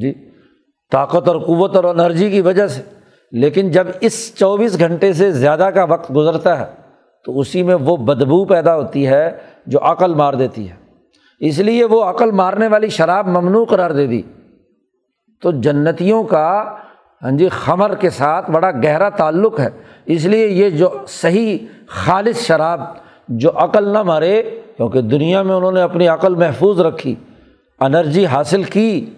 جی طاقت اور قوت اور انرجی کی وجہ سے۔ لیکن جب اس چوبیس گھنٹے سے زیادہ کا وقت گزرتا ہے، تو اسی میں وہ بدبو پیدا ہوتی ہے جو عقل مار دیتی ہے۔ اس لیے وہ عقل مارنے والی شراب ممنوع قرار دے دی۔ تو جنتیوں کا ہاں جی خمر کے ساتھ بڑا گہرا تعلق ہے۔ اس لیے یہ جو صحیح خالص شراب، جو عقل نہ مارے، کیونکہ دنیا میں انہوں نے اپنی عقل محفوظ رکھی، انرجی حاصل کی،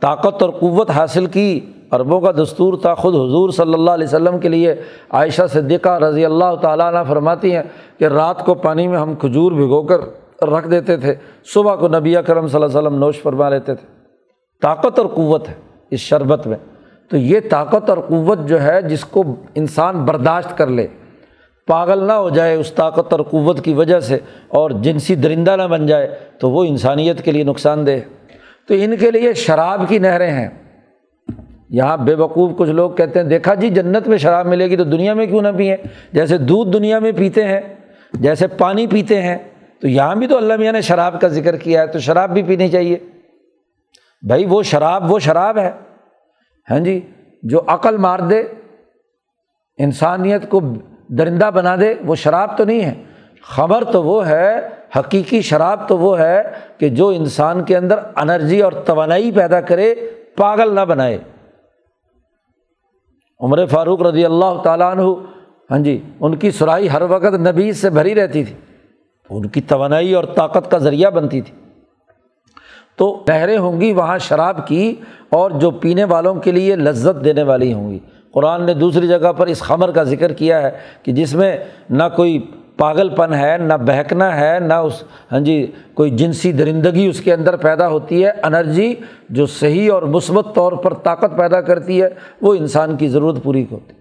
طاقت اور قوت حاصل کی، عربوں کا دستور تھا، خود حضور صلی اللہ علیہ وسلم کے لیے عائشہ صدیقہ رضی اللہ تعالیٰ عنہ فرماتی ہیں کہ رات کو پانی میں ہم کھجور بھگو کر رکھ دیتے تھے، صبح کو نبی کرم صلی اللہ علیہ وسلم نوش فرما لیتے تھے۔ طاقت اور قوت ہے اس شربت میں۔ تو یہ طاقت اور قوت جو ہے جس کو انسان برداشت کر لے، پاگل نہ ہو جائے اس طاقت اور قوت کی وجہ سے اور جنسی درندہ نہ بن جائے تو وہ انسانیت کے لیے نقصان دہ۔ تو ان کے لیے شراب کی نہریں ہیں۔ یہاں بے وقوف کچھ لوگ کہتے ہیں، دیکھا جی جنت میں شراب ملے گی تو دنیا میں کیوں نہ پئیں جیسے دودھ دنیا میں پیتے ہیں، جیسے پانی پیتے ہیں۔ تو یہاں بھی تو اللہ میاں نے شراب کا ذکر کیا ہے، تو شراب بھی پینی چاہیے۔ بھائی وہ شراب وہ شراب ہے۔ ہاں جی جو عقل مار دے، انسانیت کو درندہ بنا دے، وہ شراب تو نہیں ہے۔ خبر تو وہ ہے، حقیقی شراب تو وہ ہے کہ جو انسان کے اندر انرجی اور توانائی پیدا کرے، پاگل نہ بنائے۔ عمر فاروق رضی اللہ تعالیٰ عنہ ہاں جی ان کی سرائی ہر وقت نبی سے بھری رہتی تھی۔ ان کی توانائی اور طاقت کا ذریعہ بنتی تھی۔ تو نہریں ہوں گی وہاں شراب کی اور جو پینے والوں کے لیے لذت دینے والی ہوں گی۔ قرآن نے دوسری جگہ پر اس خمر کا ذکر کیا ہے کہ جس میں نہ کوئی پاگل پن ہے، نہ بہکنا ہے، نہ اس ہاں جی کوئی جنسی درندگی اس کے اندر پیدا ہوتی ہے۔ انرجی جو صحیح اور مثبت طور پر طاقت پیدا کرتی ہے، وہ انسان کی ضرورت پوری ہوتی۔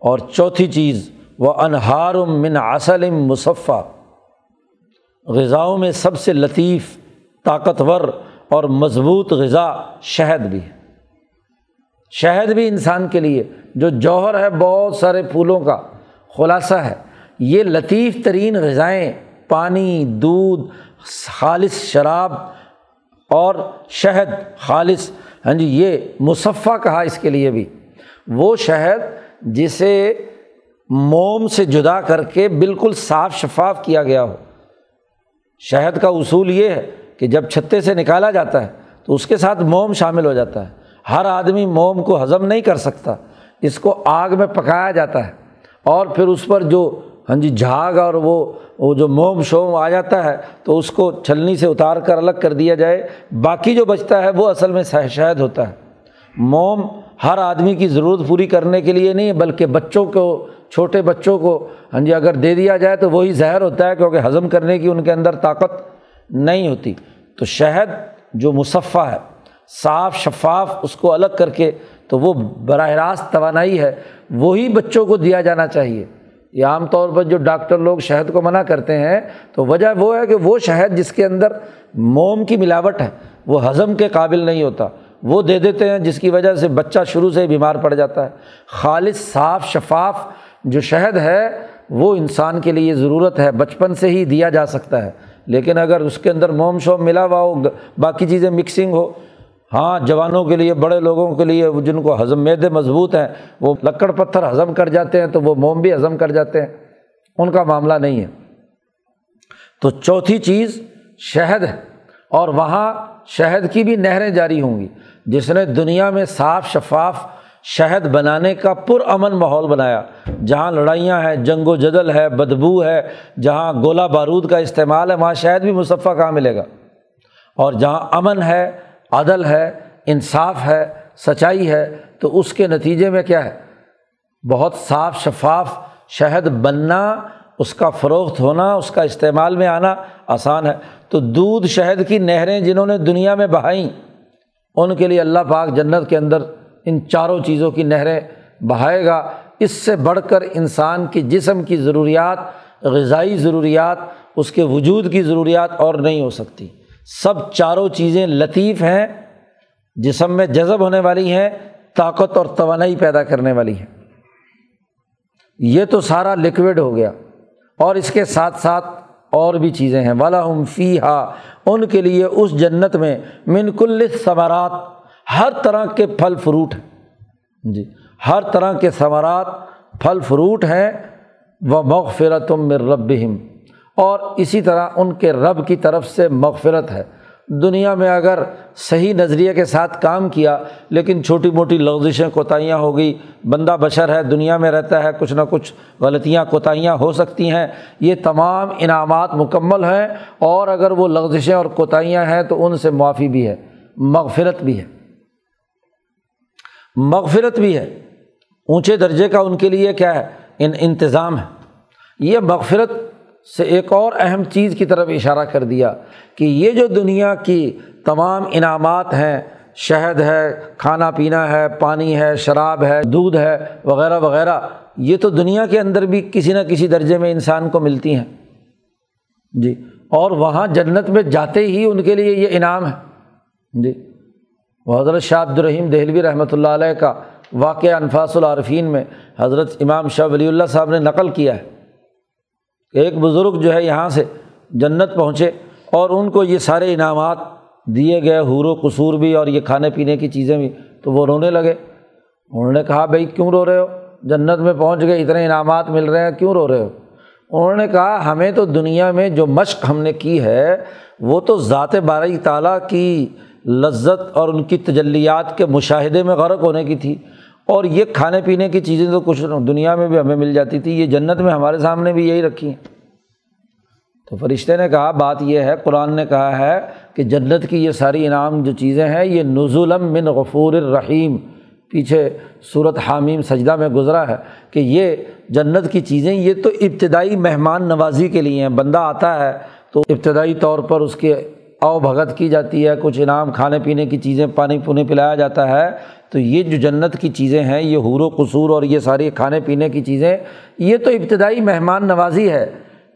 اور چوتھی چیز وہ انہار من اصلم مصفہ غذاؤں میں سب سے لطیف طاقتور اور مضبوط غذا شہد بھی ہے۔ شہد بھی انسان کے لیے، جو جوہر ہے بہت سارے پھولوں کا خلاصہ ہے۔ یہ لطیف ترین غذائیں پانی، دودھ، خالص شراب اور شہد، خالص ہاں جی یہ مصفہ کہا اس کے لیے بھی۔ وہ شہد جسے موم سے جدا کر کے بالکل صاف شفاف کیا گیا ہو۔ شہد کا اصول یہ ہے کہ جب چھتے سے نکالا جاتا ہے تو اس کے ساتھ موم شامل ہو جاتا ہے۔ ہر آدمی موم کو ہضم نہیں کر سکتا۔ اس کو آگ میں پکایا جاتا ہے۔ اور پھر اس پر جو ہاں جی جھاگ اور وہ وہ جو موم شوم آ جاتا ہے تو اس کو چھلنی سے اتار کر الگ کر دیا جائے۔ باقی جو بچتا ہے وہ اصل میں شہد ہوتا ہے۔ موم ہر آدمی کی ضرورت پوری کرنے کے لیے نہیں، بلکہ بچوں کو، چھوٹے بچوں کو ہاں جی اگر دے دیا جائے تو وہی زہر ہوتا ہے کیونکہ ہضم کرنے کی ان کے اندر طاقت نہیں ہوتی۔ تو شہد جو مصفہ ہے، صاف شفاف اس کو الگ کر کے تو وہ براہ راست توانائی ہے، وہی بچوں کو دیا جانا چاہیے۔ یہ عام طور پر جو ڈاکٹر لوگ شہد کو منع کرتے ہیں، تو وجہ وہ ہے کہ وہ شہد جس کے اندر موم کی ملاوٹ ہے، وہ ہضم کے قابل نہیں ہوتا۔ وہ دے دیتے ہیں جس کی وجہ سے بچہ شروع سے بیمار پڑ جاتا ہے۔ خالص، صاف، شفاف جو شہد ہے، وہ انسان کے لیے ضرورت ہے، بچپن سے ہی دیا جا سکتا ہے۔ لیکن اگر اس کے اندر موم شوم ملا ہوا ہو باقی چیزیں مکسنگ ہو ہاں جوانوں کے لیے، بڑے لوگوں کے لیے جن کو ہضم میدے مضبوط ہیں، وہ لکڑ پتھر ہضم کر جاتے ہیں تو وہ موم بھی ہضم کر جاتے ہیں، ان کا معاملہ نہیں ہے۔ تو چوتھی چیز شہد ہے، اور وہاں شہد کی بھی نہریں جاری ہوں گی، جس نے دنیا میں صاف شفاف شہد بنانے کا پرامن ماحول بنایا۔ جہاں لڑائیاں ہیں، جنگ و جدل ہے، بدبو ہے، جہاں گولہ بارود کا استعمال ہے، وہاں شہد بھی مصفہ کہاں ملے گا؟ اور جہاں امن ہے، عدل ہے، انصاف ہے، سچائی ہے، تو اس کے نتیجے میں کیا ہے؟ بہت صاف شفاف شہد بننا، اس کا فروخت ہونا، اس کا استعمال میں آنا آسان ہے۔ تو دودھ، شہد کی نہریں جنہوں نے دنیا میں بہائیں، ان کے لیے اللہ پاک جنت کے اندر ان چاروں چیزوں کی نہریں بہائے گا۔ اس سے بڑھ کر انسان کی جسم کی ضروریات، غذائی ضروریات، اس کے وجود کی ضروریات اور نہیں ہو سکتی۔ سب چاروں چیزیں لطیف ہیں، جسم میں جذب ہونے والی ہیں، طاقت اور توانائی پیدا کرنے والی ہیں۔ یہ تو سارا لکوڈ ہو گیا۔ اور اس کے ساتھ ساتھ اور بھی چیزیں ہیں۔ والا فی ہا ان کے لیے اس جنت میں من کل ثمرات ہر طرح کے پھل فروٹ ہیں۔ جی ہر طرح کے ثمرات پھل فروٹ ہیں۔ وہ مغفرتم من ربہم اور اسی طرح ان کے رب کی طرف سے مغفرت ہے۔ دنیا میں اگر صحیح نظریے کے ساتھ کام کیا، لیکن چھوٹی موٹی لغزشیں کوتاہیاں ہو گئی، بندہ بشر ہے، دنیا میں رہتا ہے، کچھ نہ کچھ غلطیاں کوتاہیاں ہو سکتی ہیں۔ یہ تمام انعامات مکمل ہیں۔ اور اگر وہ لغزشیں اور کوتاہیاں ہیں تو ان سے معافی بھی ہے، مغفرت بھی ہے۔ مغفرت بھی ہے۔ اونچے درجے کا ان کے لیے کیا ہے؟ ان انتظام ہے۔ یہ مغفرت سے ایک اور اہم چیز کی طرف اشارہ کر دیا کہ یہ جو دنیا کی تمام انعامات ہیں، شہد ہے، کھانا پینا ہے، پانی ہے، شراب ہے، دودھ ہے، وغیرہ وغیرہ، یہ تو دنیا کے اندر بھی کسی نہ کسی درجے میں انسان کو ملتی ہیں۔ جی اور وہاں جنت میں جاتے ہی ان کے لیے یہ انعام ہے۔ جی۔ وہ حضرت شاہ عبد الرحیم دہلوی رحمۃ اللہ علیہ کا واقعہ انفاس العارفین میں حضرت امام شاہ ولی اللہ صاحب نے نقل کیا ہے ایک بزرگ جو ہے یہاں سے جنت پہنچے اور ان کو یہ سارے انعامات دیے گئے، حور و قصور بھی اور یہ کھانے پینے کی چیزیں بھی، تو وہ رونے لگے۔ انہوں نے کہا، بھائی، کیوں رو رہے ہو؟ جنت میں پہنچ گئے، اتنے انعامات مل رہے ہیں، کیوں رو رہے ہو؟ انہوں نے کہا، ہمیں تو دنیا میں جو مشق ہم نے کی ہے، وہ تو ذات بارہ تعالیٰ کی لذت اور ان کی تجلیات کے مشاہدے میں غرق ہونے کی تھی اور یہ کھانے پینے کی چیزیں تو کچھ دنیا میں بھی ہمیں مل جاتی تھی، یہ جنت میں ہمارے سامنے بھی یہی رکھی ہیں۔ تو فرشتے نے کہا، بات یہ ہے، قرآن نے کہا ہے کہ جنت کی یہ ساری انعام جو چیزیں ہیں، یہ نزولم من غفور الرحیم، پیچھے صورت حامیم سجدہ میں گزرا ہے کہ یہ جنت کی چیزیں، یہ تو ابتدائی مہمان نوازی کے لیے ہیں، بندہ آتا ہے تو ابتدائی طور پر اس کے او بھگت کی جاتی ہے، کچھ انعام کھانے پینے کی چیزیں پانی پونی پلایا جاتا ہے۔ تو یہ جو جنت کی چیزیں ہیں، یہ حور و قصور اور یہ ساری کھانے پینے کی چیزیں، یہ تو ابتدائی مہمان نوازی ہے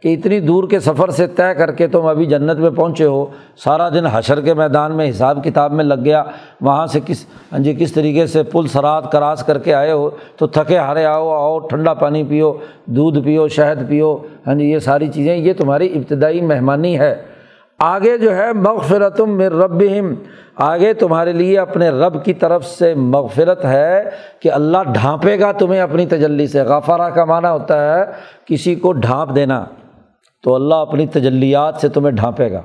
کہ اتنی دور کے سفر سے طے کر کے تم ابھی جنت میں پہنچے ہو۔ سارا دن حشر کے میدان میں حساب کتاب میں لگ گیا، وہاں سے کس ہاں جی کس طریقے سے پل سرات کراس کر کے آئے ہو۔ تو تھکے ہارے آؤ آؤ، ٹھنڈا پانی پیو، دودھ پیو، شہد پیو ہاں جی یہ ساری چیزیں، یہ تمہاری ابتدائی مہمانی ہے۔ آگے جو ہے مغفرتم میں رب آگے تمہارے لیے اپنے رب کی طرف سے مغفرت ہے کہ اللہ ڈھانپے گا تمہیں اپنی تجلی سے۔ غفارہ کا معنی ہوتا ہے کسی کو ڈھانپ دینا، تو اللہ اپنی تجلیات سے تمہیں ڈھانپے گا۔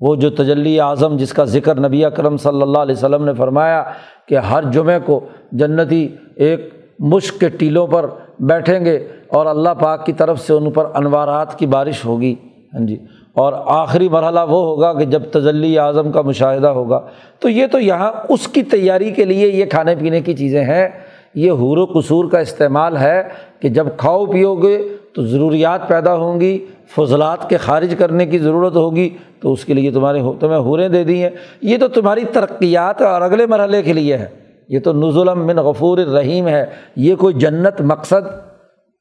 وہ جو تجلی اعظم جس کا ذکر نبی اکرم صلی اللہ علیہ وسلم نے فرمایا کہ ہر جمعے کو جنتی ایک مشق کے ٹیلوں پر بیٹھیں گے اور اللہ پاک کی طرف سے ان پر انوارات کی بارش ہوگی۔ ہاں جی۔ اور آخری مرحلہ وہ ہوگا کہ جب تجلی اعظم کا مشاہدہ ہوگا۔ تو یہ تو یہاں اس کی تیاری کے لیے یہ کھانے پینے کی چیزیں ہیں۔ یہ حور و قصور کا استعمال ہے کہ جب کھاؤ پیو گے تو ضروریات پیدا ہوں گی، فضلات کے خارج کرنے کی ضرورت ہوگی۔ تو اس کے لیے تمہارے تمہیں حوریں دے دی ہیں۔ یہ تو تمہاری ترقیات اور اگلے مرحلے کے لیے ہے۔ یہ تو نزولم من غفور الرحیم ہے۔ یہ کوئی جنت مقصد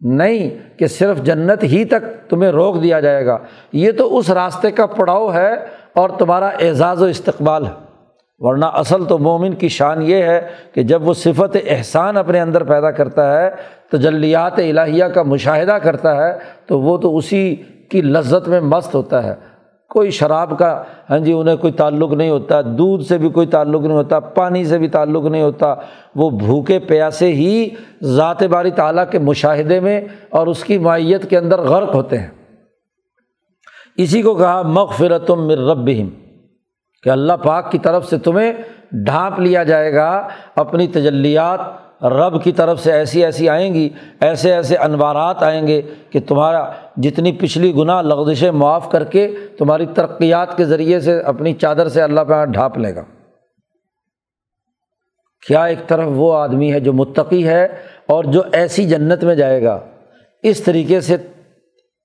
نہیں کہ صرف جنت ہی تک تمہیں روک دیا جائے گا۔ یہ تو اس راستے کا پڑاؤ ہے اور تمہارا اعزاز و استقبال ہے۔ ورنہ اصل تو مومن کی شان یہ ہے کہ جب وہ صفت احسان اپنے اندر پیدا کرتا ہے، تجلیات الہیہ کا مشاہدہ کرتا ہے، تو وہ تو اسی کی لذت میں مست ہوتا ہے۔ کوئی شراب کا ہاں جی انہیں کوئی تعلق نہیں ہوتا، دودھ سے بھی کوئی تعلق نہیں ہوتا، پانی سے بھی تعلق نہیں ہوتا، وہ بھوکے پیاسے ہی ذات باری تعالیٰ کے مشاہدے میں اور اس کی معیت کے اندر غرق ہوتے ہیں۔ اسی کو کہا مغفرت مر ربہم، کہ اللہ پاک کی طرف سے تمہیں ڈھانپ لیا جائے گا اپنی تجلیات رب کی طرف سے ایسی ایسی آئیں گی، ایسے ایسے انوارات آئیں گے کہ تمہارا جتنی پچھلی گناہ لغزشیں معاف کر کے تمہاری ترقیات کے ذریعے سے اپنی چادر سے اللہ پہ ڈھانپ لے گا۔ کیا ایک طرف وہ آدمی ہے جو متقی ہے اور جو ایسی جنت میں جائے گا؟ اس طریقے سے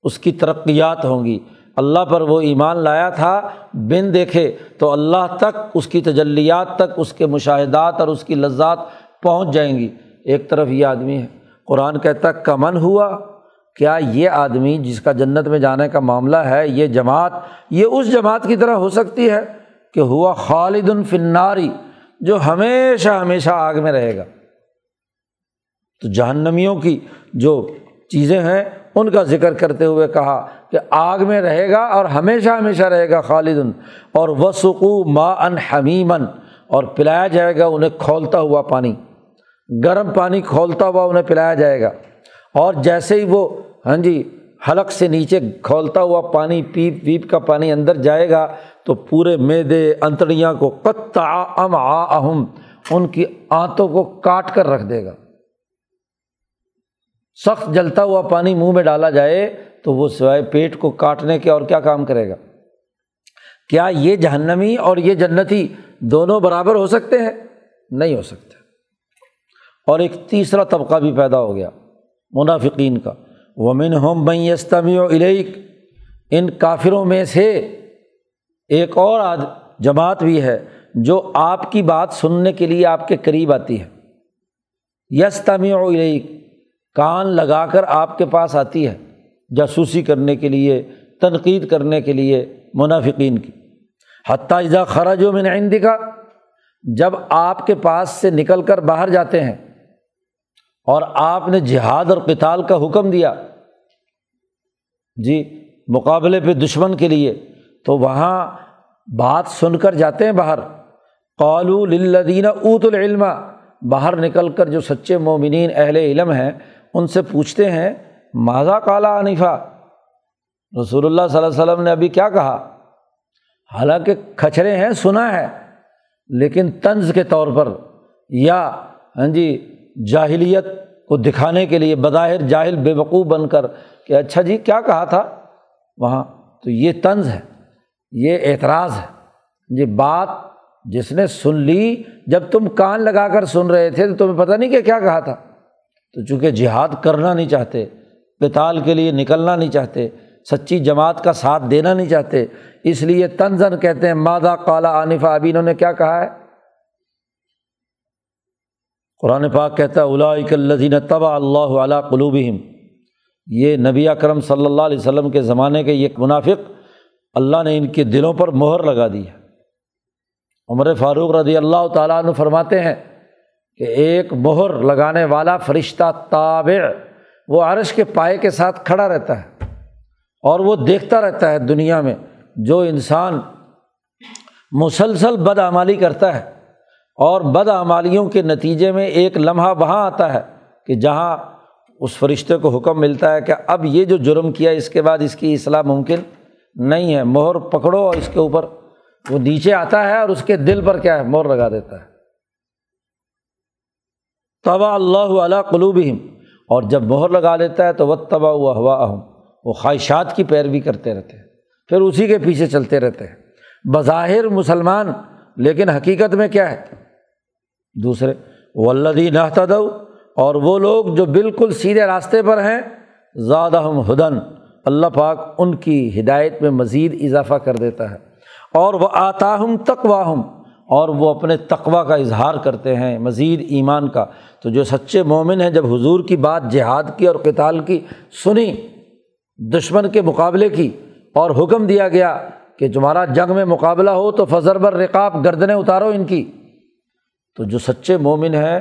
اس کی ترقیات ہوں گی۔ اللہ پر وہ ایمان لایا تھا، بن دیکھے تو اللہ تک، اس کی تجلیات تک، اس کے مشاہدات اور اس کی لذات پہنچ جائیں گی۔ ایک طرف یہ آدمی ہے۔ قرآن کہتا کمن ہوا؟ کیا یہ آدمی جس کا جنت میں جانے کا معاملہ ہے، یہ جماعت، یہ اس جماعت کی طرح ہو سکتی ہے کہ ہوا خالد الفناری جو ہمیشہ ہمیشہ آگ میں رہے گا۔ تو جہنمیوں کی جو چیزیں ہیں، ان کا ذکر کرتے ہوئے کہا کہ آگ میں رہے گا اور ہمیشہ ہمیشہ رہے گا خالدن۔ اور وسقو ما ان حمیمن اور پلایا جائے گا، انہیں کھولتا ہوا پانی۔ گرم پانی کھولتا ہوا انہیں پلایا جائے گا۔ اور جیسے ہی وہ ہاں جی حلق سے نیچے کھولتا ہوا پانی، پیپ ویپ کا پانی اندر جائے گا، تو پورے میدے، انتڑیاں کو قط ام آہم ان کی آنتوں کو کاٹ کر رکھ دے گا۔ سخت جلتا ہوا پانی منہ میں ڈالا جائے، تو وہ سوائے پیٹ کو کاٹنے کے اور کیا کام کرے گا؟ کیا یہ جہنمی اور یہ جنتی دونوں برابر ہو سکتے ہیں؟ نہیں ہو سکتے۔ اور ایک تیسرا طبقہ بھی پیدا ہو گیا، منافقین کا۔ ومن ہوم بین یستمی و علیق ان کافروں میں سے ایک اور آج جماعت بھی ہے جو آپ کی بات سننے کے لیے آپ کے قریب آتی ہے۔ یستمی و علیق کان لگا کر آپ کے پاس آتی ہے، جاسوسی کرنے کے لیے، تنقید کرنے کے لیے منافقین کی۔ حتیٰ اجزا خراج و میں نے دکھا جب آپ کے پاس سے نکل کر باہر جاتے ہیں اور آپ نے جہاد اور کتال کا حکم دیا جی مقابلے پہ دشمن کے لیے، تو وہاں بات سن کر جاتے ہیں باہر۔ قالو للدین اوت العلم۔ باہر نکل کر جو سچے مومنین اہل علم ہیں، ان سے پوچھتے ہیں ماضا کالا عنیفا رسول اللہ صلی اللہ علیہ وسلم نے ابھی کیا کہا؟ حالانکہ کھچرے ہیں، سنا ہے، لیکن طنز کے طور پر، یا ہاں جی جاہلیت کو دکھانے کے لیے بظاہر جاہل بے وقوع بن کر کہ اچھا جی کیا کہا تھا؟ وہاں تو یہ طنز ہے، یہ اعتراض ہے۔ یہ بات جس نے سن لی، جب تم کان لگا کر سن رہے تھے تو تمہیں پتہ نہیں کہ کیا کہا تھا۔ تو چونکہ جہاد کرنا نہیں چاہتے، پتال کے لیے نکلنا نہیں چاہتے، سچی جماعت کا ساتھ دینا نہیں چاہتے، اس لیے تنزن کہتے ہیں مادہ کالا عنفا ابھی انہوں نے کیا کہا ہے؟ قرآن پاک کہتا ہے الاک الدین طبع اللہ علیہ قلوبہم. یہ نبی اکرم صلی اللہ علیہ وسلم کے زمانے کے یہ منافق اللہ نے ان کے دلوں پر مہر لگا دی ہے۔ عمر فاروق رضی اللہ تعالیٰ عنہ فرماتے ہیں کہ ایک مہر لگانے والا فرشتہ تابع، وہ عرش کے پائے کے ساتھ کھڑا رہتا ہے اور وہ دیکھتا رہتا ہے دنیا میں، جو انسان مسلسل بدعمالی کرتا ہے۔ اور بدعمالیوں کے نتیجے میں ایک لمحہ وہاں آتا ہے کہ جہاں اس فرشتے کو حکم ملتا ہے کہ اب یہ جو جرم کیا اس کے بعد اس کی اصلاح ممکن نہیں ہے، مہر پکڑو اور اس کے اوپر وہ نیچے آتا ہے اور اس کے دل پر کیا ہے، مہر لگا دیتا ہے۔ تبا اللہ علیہ قلوب اور جب مہر لگا لیتا ہے تو وہ تبا ہوا ہوا اہم وہ خواہشات کی پیروی کرتے رہتے ہیں۔ پھر اسی کے پیچھے چلتے رہتے ہیں۔ بظاہر مسلمان، لیکن حقیقت میں کیا ہے؟ دوسرے ولدی نحتد اور وہ لوگ جو بالکل سیدھے راستے پر ہیں زیادہ ہم ہدن اللہ پاک ان کی ہدایت میں مزید اضافہ کر دیتا ہے۔ اور وہ آتا ہم تقواہم اور وہ اپنے تقوا کا اظہار کرتے ہیں، مزید ایمان کا۔ تو جو سچے مومن ہیں، جب حضور کی بات جہاد کی اور کتال کی سنی، دشمن کے مقابلے کی، اور حکم دیا گیا کہ تمہارا جنگ میں مقابلہ ہو، تو فضر بر رقاب گردنیں اتارو ان کی۔ تو جو سچے مومن ہیں،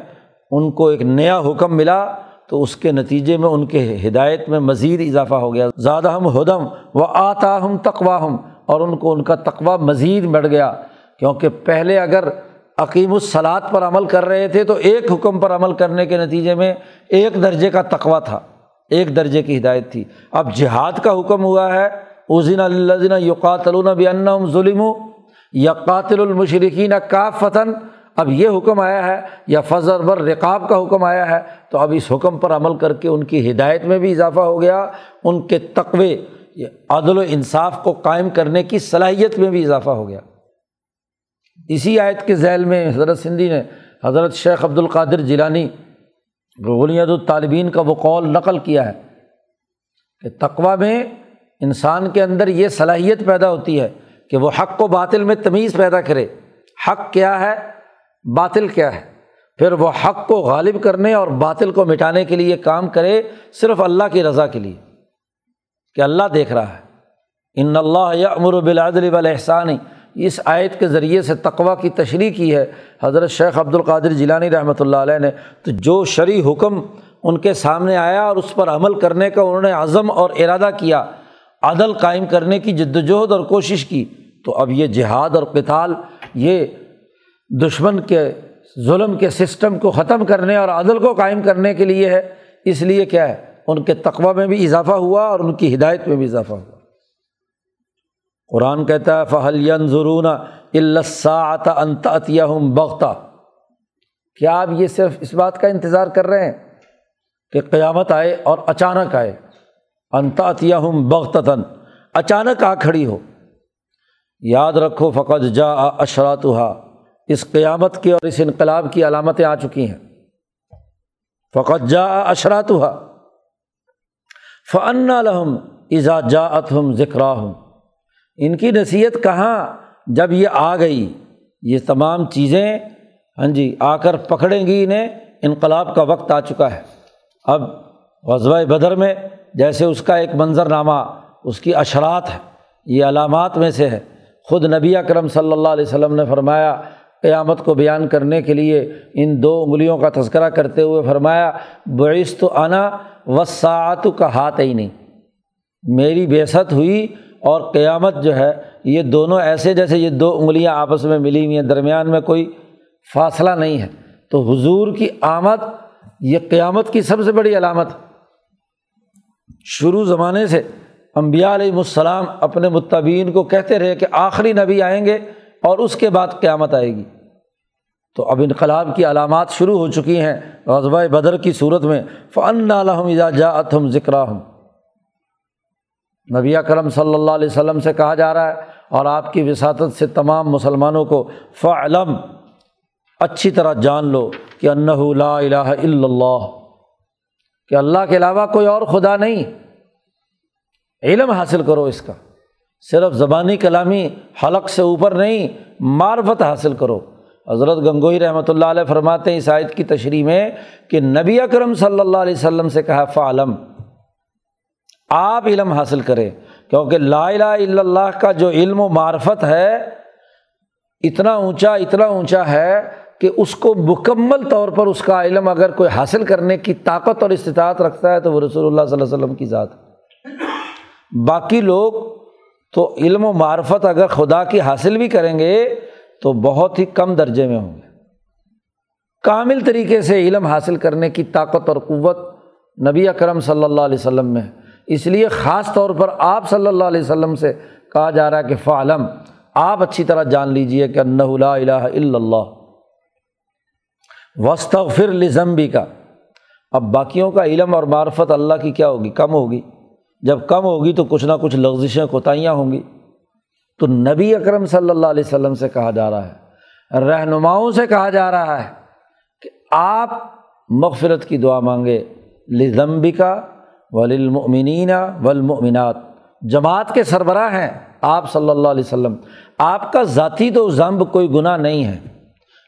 ان کو ایک نیا حکم ملا، تو اس کے نتیجے میں ان کے ہدایت میں مزید اضافہ ہو گیا۔ زیادہ ہم ہدم و آتا ہم تقوا ہم اور ان کو ان کا تقوا مزید بڑھ گیا۔ کیونکہ پہلے اگر عقیم الصلاط پر عمل کر رہے تھے، تو ایک حکم پر عمل کرنے کے نتیجے میں ایک درجے کا تقوا تھا، ایک درجے کی ہدایت تھی۔ اب جہاد کا حکم ہوا ہے عظین اللہ یقاتل بن ظلم یا قاتل المشرقین کا فتن اب یہ حکم آیا ہے یا فضر بر رقاب کا حکم آیا ہے، تو اب اس حکم پر عمل کر کے ان کی ہدایت میں بھی اضافہ ہو گیا، ان کے تقوے عدل و انصاف کو قائم کرنے کی صلاحیت میں بھی اضافہ ہو گیا۔ اسی آیت کے ذیل میں حضرت سندھی نے حضرت شیخ عبد القادر جیلانی غلیت الطالبین کا وہ قول نقل کیا ہے کہ تقوا میں انسان کے اندر یہ صلاحیت پیدا ہوتی ہے کہ وہ حق و باطل میں تمیز پیدا کرے۔ حق کیا ہے؟ باطل کیا ہے؟ پھر وہ حق کو غالب کرنے اور باطل کو مٹانے کے لیے کام کرے صرف اللہ کی رضا کے لیے کہ اللہ دیکھ رہا ہے۔ ان اللہ یا امر بلادل احسانی اس آیت کے ذریعے سے تقوا کی تشریح کی ہے۔ حضرت شیخ عبد القادر جیلانی رحمۃ اللہ علیہ نے تو جو شرعی حکم ان کے سامنے آیا اور اس پر عمل کرنے کا انہوں نے عزم اور ارادہ کیا، عدل قائم کرنے کی جد وجہد اور کوشش کی، تو اب یہ جہاد اور کتال یہ دشمن کے ظلم کے سسٹم کو ختم کرنے اور عدل کو قائم کرنے کے لیے ہے۔ اس لیے کیا ہے؟ ان کے تقوی میں بھی اضافہ ہوا اور ان کی ہدایت میں بھی اضافہ ہوا۔ قرآن کہتا ہے فہل ضرون الساط انتعطیہ بغتا کیا آپ یہ صرف اس بات کا انتظار کر رہے ہیں کہ قیامت آئے اور اچانک آئے؟ انتعطیہ بغتاً اچانک آ کھڑی ہو۔ یاد رکھو فقط جا اشرات اس قیامت کی اور اس انقلاب کی علامتیں آ چکی ہیں۔ فقط جا اشرات فن الحم ایزا جا اتہم ذکر ان کی نصیحت کہاں جب یہ آ گئی؟ یہ تمام چیزیں ہاں جی آ کر پکڑیں گی انہیں۔ انقلاب کا وقت آ چکا ہے۔ اب غزوہ بدر میں جیسے اس کا ایک منظر نامہ اس کی اشرات ہے یہ علامات میں سے ہے خود نبی اکرم صلی اللہ علیہ وسلم نے فرمایا قیامت کو بیان کرنے کے لیے ان دو انگلیوں کا تذکرہ کرتے ہوئے فرمایا بعث تو آنا وساعت کا ہاتھ ہی نہیں میری بےست ہوئی اور قیامت جو ہے، یہ دونوں ایسے جیسے یہ دو انگلیاں آپس میں ملی ہوئی ہیں، درمیان میں کوئی فاصلہ نہیں ہے۔ تو حضور کی آمد یہ قیامت کی سب سے بڑی علامت۔ شروع زمانے سے امبیا علیہ السلام اپنے متبین کو کہتے رہے کہ آخری نبی آئیں گے اور اس کے بعد قیامت آئے گی۔ تو اب انقلاب کی علامات شروع ہو چکی ہیں غزبۂ بدر کی صورت میں۔ فن عالم جا اتم ذکر ہوں نبی کرم صلی اللہ علیہ وسلم سے کہا جا رہا ہے اور آپ کی وساطت سے تمام مسلمانوں کو فعلم اچھی طرح جان لو کہ انّ لا الہ الا اللہ۔ کہ اللہ کے علاوہ کوئی اور خدا نہیں۔ علم حاصل کرو اس کا۔ صرف زبانی کلامی حلق سے اوپر نہیں، معرفت حاصل کرو۔ حضرت گنگوئی رحمۃ اللہ علیہ فرماتے ہیں عیسائیت کی تشریح میں کہ نبی اکرم صلی اللہ علیہ وسلم سے کہا، فعلم، آپ علم حاصل کریں، کیونکہ لا الہ الا اللہ کا جو علم و معرفت ہے اتنا اونچا اتنا اونچا ہے کہ اس کو مکمل طور پر اس کا علم اگر کوئی حاصل کرنے کی طاقت اور استطاعت رکھتا ہے تو وہ رسول اللہ صلی اللہ علیہ وسلم کی ذات باقی لوگ تو علم و معرفت اگر خدا کی حاصل بھی کریں گے تو بہت ہی کم درجے میں ہوں گے۔ کامل طریقے سے علم حاصل کرنے کی طاقت اور قوت نبی اکرم صلی اللہ علیہ وسلم میں اس لیے خاص طور پر آپ صلی اللہ علیہ وسلم سے کہا جا رہا ہے کہ فعلم، آپ اچھی طرح جان لیجیے کہ الہ الا اللہ۔ وسطر لزمبی کا اب باقیوں کا علم اور معرفت اللہ کی کیا ہوگی؟ کم ہوگی۔ جب کم ہوگی تو کچھ نہ کچھ لغزشیں، کوتاہیاں ہوں گی۔ تو نبی اکرم صلی اللہ علیہ وسلم سے کہا جا رہا ہے، رہنماؤں سے کہا جا رہا ہے کہ آپ مغفرت کی دعا مانگے لزمبی کا وللمؤمنین والمؤمنات جماعت کے سربراہ ہیں آپ صلی اللہ علیہ وسلم۔ آپ کا ذاتی تو ضمب کوئی گناہ نہیں ہے،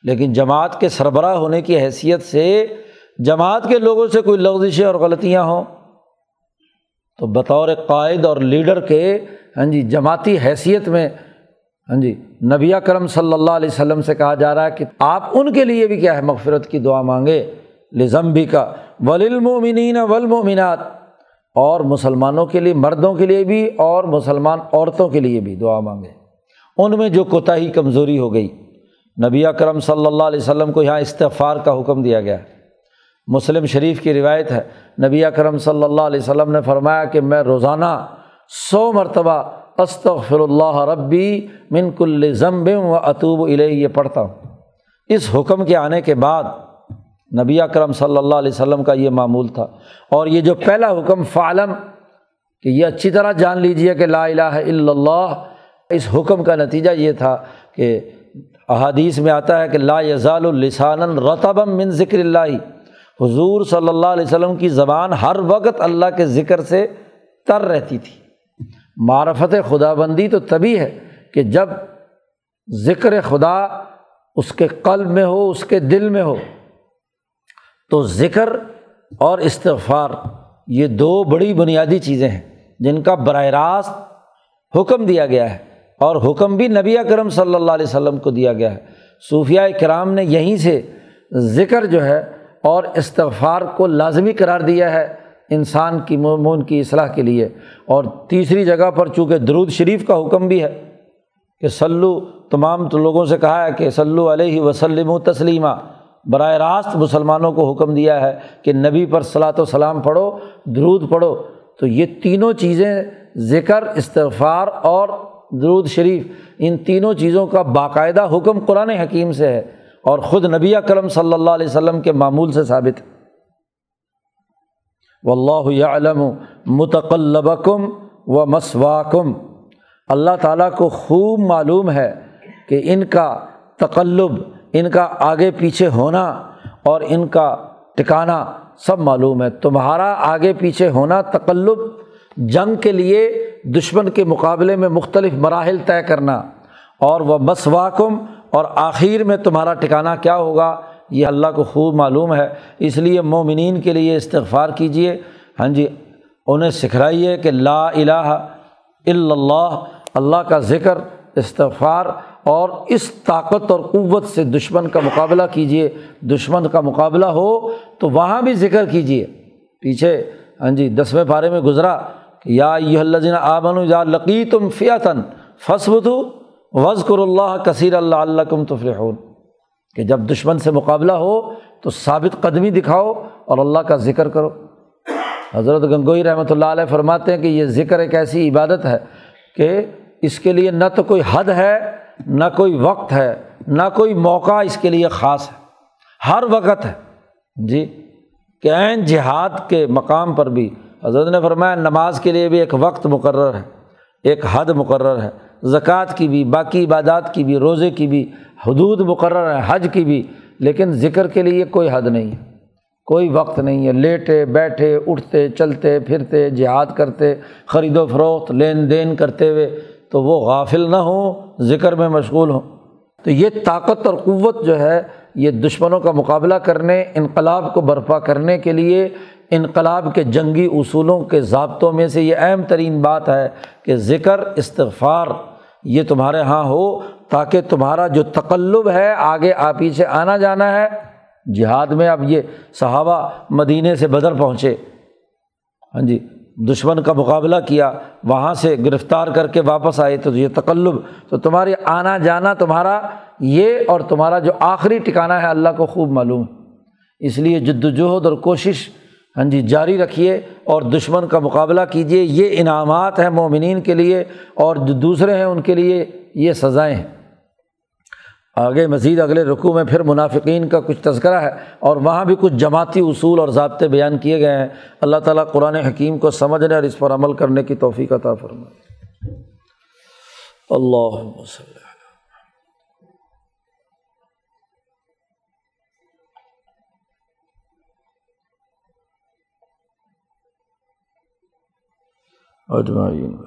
لیکن جماعت کے سربراہ ہونے کی حیثیت سے جماعت کے لوگوں سے کوئی لغزشیں اور غلطیاں ہوں، تو بطور قائد اور لیڈر کے ہاں جی جماعتی حیثیت میں ہاں جی نبی کرم صلی اللہ علیہ وسلم سے کہا جا رہا ہے کہ آپ ان کے لیے بھی کیا ہے مغفرت کی دعا مانگے لزمبی کا وللمؤمنین والمؤمنات، اور مسلمانوں کے لیے، مردوں کے لیے بھی، اور مسلمان عورتوں کے لیے بھی دعا مانگے۔ ان میں جو کوتاہی کمزوری ہو گئی، نبی اکرم صلی اللہ علیہ وسلم کو یہاں استفار کا حکم دیا گیا۔ ہے مسلم شریف کی روایت ہے، نبی اکرم صلی اللہ علیہ وسلم نے فرمایا کہ میں روزانہ سو مرتبہ استغفر اللہ ربی من کل ضمب و اطوب علیہ یہ پڑھتا ہوں۔ اس حکم کے آنے کے بعد نبی اکرم صلی اللہ علیہ وسلم کا یہ معمول تھا۔ اور یہ جو پہلا حکم فعلم، کہ یہ اچھی طرح جان لیجیے کہ لا الہ الا اللہ، اس حکم کا نتیجہ یہ تھا کہ احادیث میں آتا ہے کہ لا یزال السان رتبم من ذکر اللہ۔ حضور صلی اللہ علیہ وسلم کی زبان ہر وقت اللہ کے ذکر سے تر رہتی تھی۔ معرفت خدا بندی تو تبھی ہے کہ جب ذکر خدا اس کے قلب میں ہو، اس کے دل میں ہو۔ تو ذکر اور استغفار یہ دو بڑی بنیادی چیزیں ہیں جن کا براہ راست حکم دیا گیا ہے اور حکم بھی نبی اکرم صلی اللہ علیہ وسلم کو دیا گیا ہے۔ صوفیہ کرام نے یہیں سے ذکر جو ہے اور استغفار کو لازمی قرار دیا ہے۔ انسان کی مون کی اصلاح کے لیے۔ اور تیسری جگہ پر چونکہ درود شریف کا حکم بھی ہے کہ سلو تمام تو لوگوں سے کہا ہے کہ سلو علیہ وسلم و تسلیمہ براہ راست مسلمانوں کو حکم دیا ہے کہ نبی پر صلاۃ و سلام پڑھو، درود پڑھو۔ تو یہ تینوں چیزیں ذکر، استغفار اور درود شریف، ان تینوں چیزوں کا باقاعدہ حکم قرآن حکیم سے ہے اور خود نبی کرم صلی اللہ علیہ وسلم کے معمول سے ثابت ہے۔ و اللہ علم متقلبکم و مسواکم اللہ تعالیٰ کو خوب معلوم ہے کہ ان کا تقلب، ان کا آگے پیچھے ہونا اور ان کا ٹکانا سب معلوم ہے۔ تمہارا آگے پیچھے ہونا تقلب، جنگ کے لیے، دشمن کے مقابلے میں مختلف مراحل طے کرنا۔ اور وہ مسواکم اور آخر میں تمہارا ٹکانا کیا ہوگا؟ یہ اللہ کو خوب معلوم ہے، اس لیے مومنین کے لیے استغفار کیجیے ہاں جی انہیں سکھلائیے کہ لا الہ الا اللہ اللہ کا ذکر، استغفار اور اس طاقت اور قوت سے دشمن کا مقابلہ کیجیے دشمن کا مقابلہ ہو تو وہاں بھی ذکر کیجیے پیچھے ہاں جی دسویں پارے میں گزرا کہ یا یہ اللہ آبن یا لقی تم فیاتن فصبت وز کر اللہ کثیر اللہ اللہ کم تفرحون کہ جب دشمن سے مقابلہ ہو تو ثابت قدمی دکھاؤ اور اللہ کا ذکر کرو۔ حضرت گنگوئی رحمۃ اللہ علیہ فرماتے ہیں کہ یہ ذکر ایک ایسی عبادت ہے کہ اس کے لیے نہ تو کوئی حد ہے، نہ کوئی وقت ہے، نہ کوئی موقع اس کے لیے خاص ہے۔ ہر وقت ہے۔ جی کہ عین جہاد کے مقام پر بھی حضرت نے فرمایا نماز کے لیے بھی ایک وقت مقرر ہے، ایک حد مقرر ہے۔ زکوٰۃ کی بھی، باقی عبادات کی بھی، روزے کی بھی، حدود مقرر ہے حج کی بھی، لیکن ذکر کے لیے کوئی حد نہیں ہے۔ کوئی وقت نہیں ہے۔ لیٹے، بیٹھے، اٹھتے، چلتے، پھرتے، جہاد کرتے، خرید و فروخت، لین دین کرتے ہوئے تو وہ غافل نہ ہوں، ذکر میں مشغول ہوں۔ تو یہ طاقت اور قوت جو ہے، یہ دشمنوں کا مقابلہ کرنے، انقلاب کو برپا کرنے کے لیے انقلاب کے جنگی اصولوں کے ضابطوں میں سے یہ اہم ترین بات ہے کہ ذکر، استغفار، یہ تمہارے یہاں ہو تاکہ تمہارا جو تقلب ہے آگے آ پیچھے آنا جانا ہے۔ جہاد میں اب یہ صحابہ مدینے سے بدر پہنچے۔ ہاں جی دشمن کا مقابلہ کیا، وہاں سے گرفتار کر کے واپس آئے تو یہ تقلب۔ تو تمہاری آنا جانا، تمہارا یہ اور تمہارا جو آخری ٹکانا ہے، اللہ کو خوب معلوم۔ ہے اس لیے جد وجہد اور کوشش ہاں جی جاری رکھیے اور دشمن کا مقابلہ کیجیے۔ یہ انعامات ہیں مومنین کے لیے اور جو دوسرے ہیں ان کے لیے یہ سزائیں ہیں۔ آگے مزید اگلے رقوع میں پھر منافقین کا کچھ تذکرہ ہے اور وہاں بھی کچھ جماعتی اصول اور ضابطے بیان کیے گئے ہیں۔ اللہ تعالیٰ قرآن حکیم کو سمجھنے اور اس پر عمل کرنے کی توفیق عطا فرمائے۔ اللہ اجمعین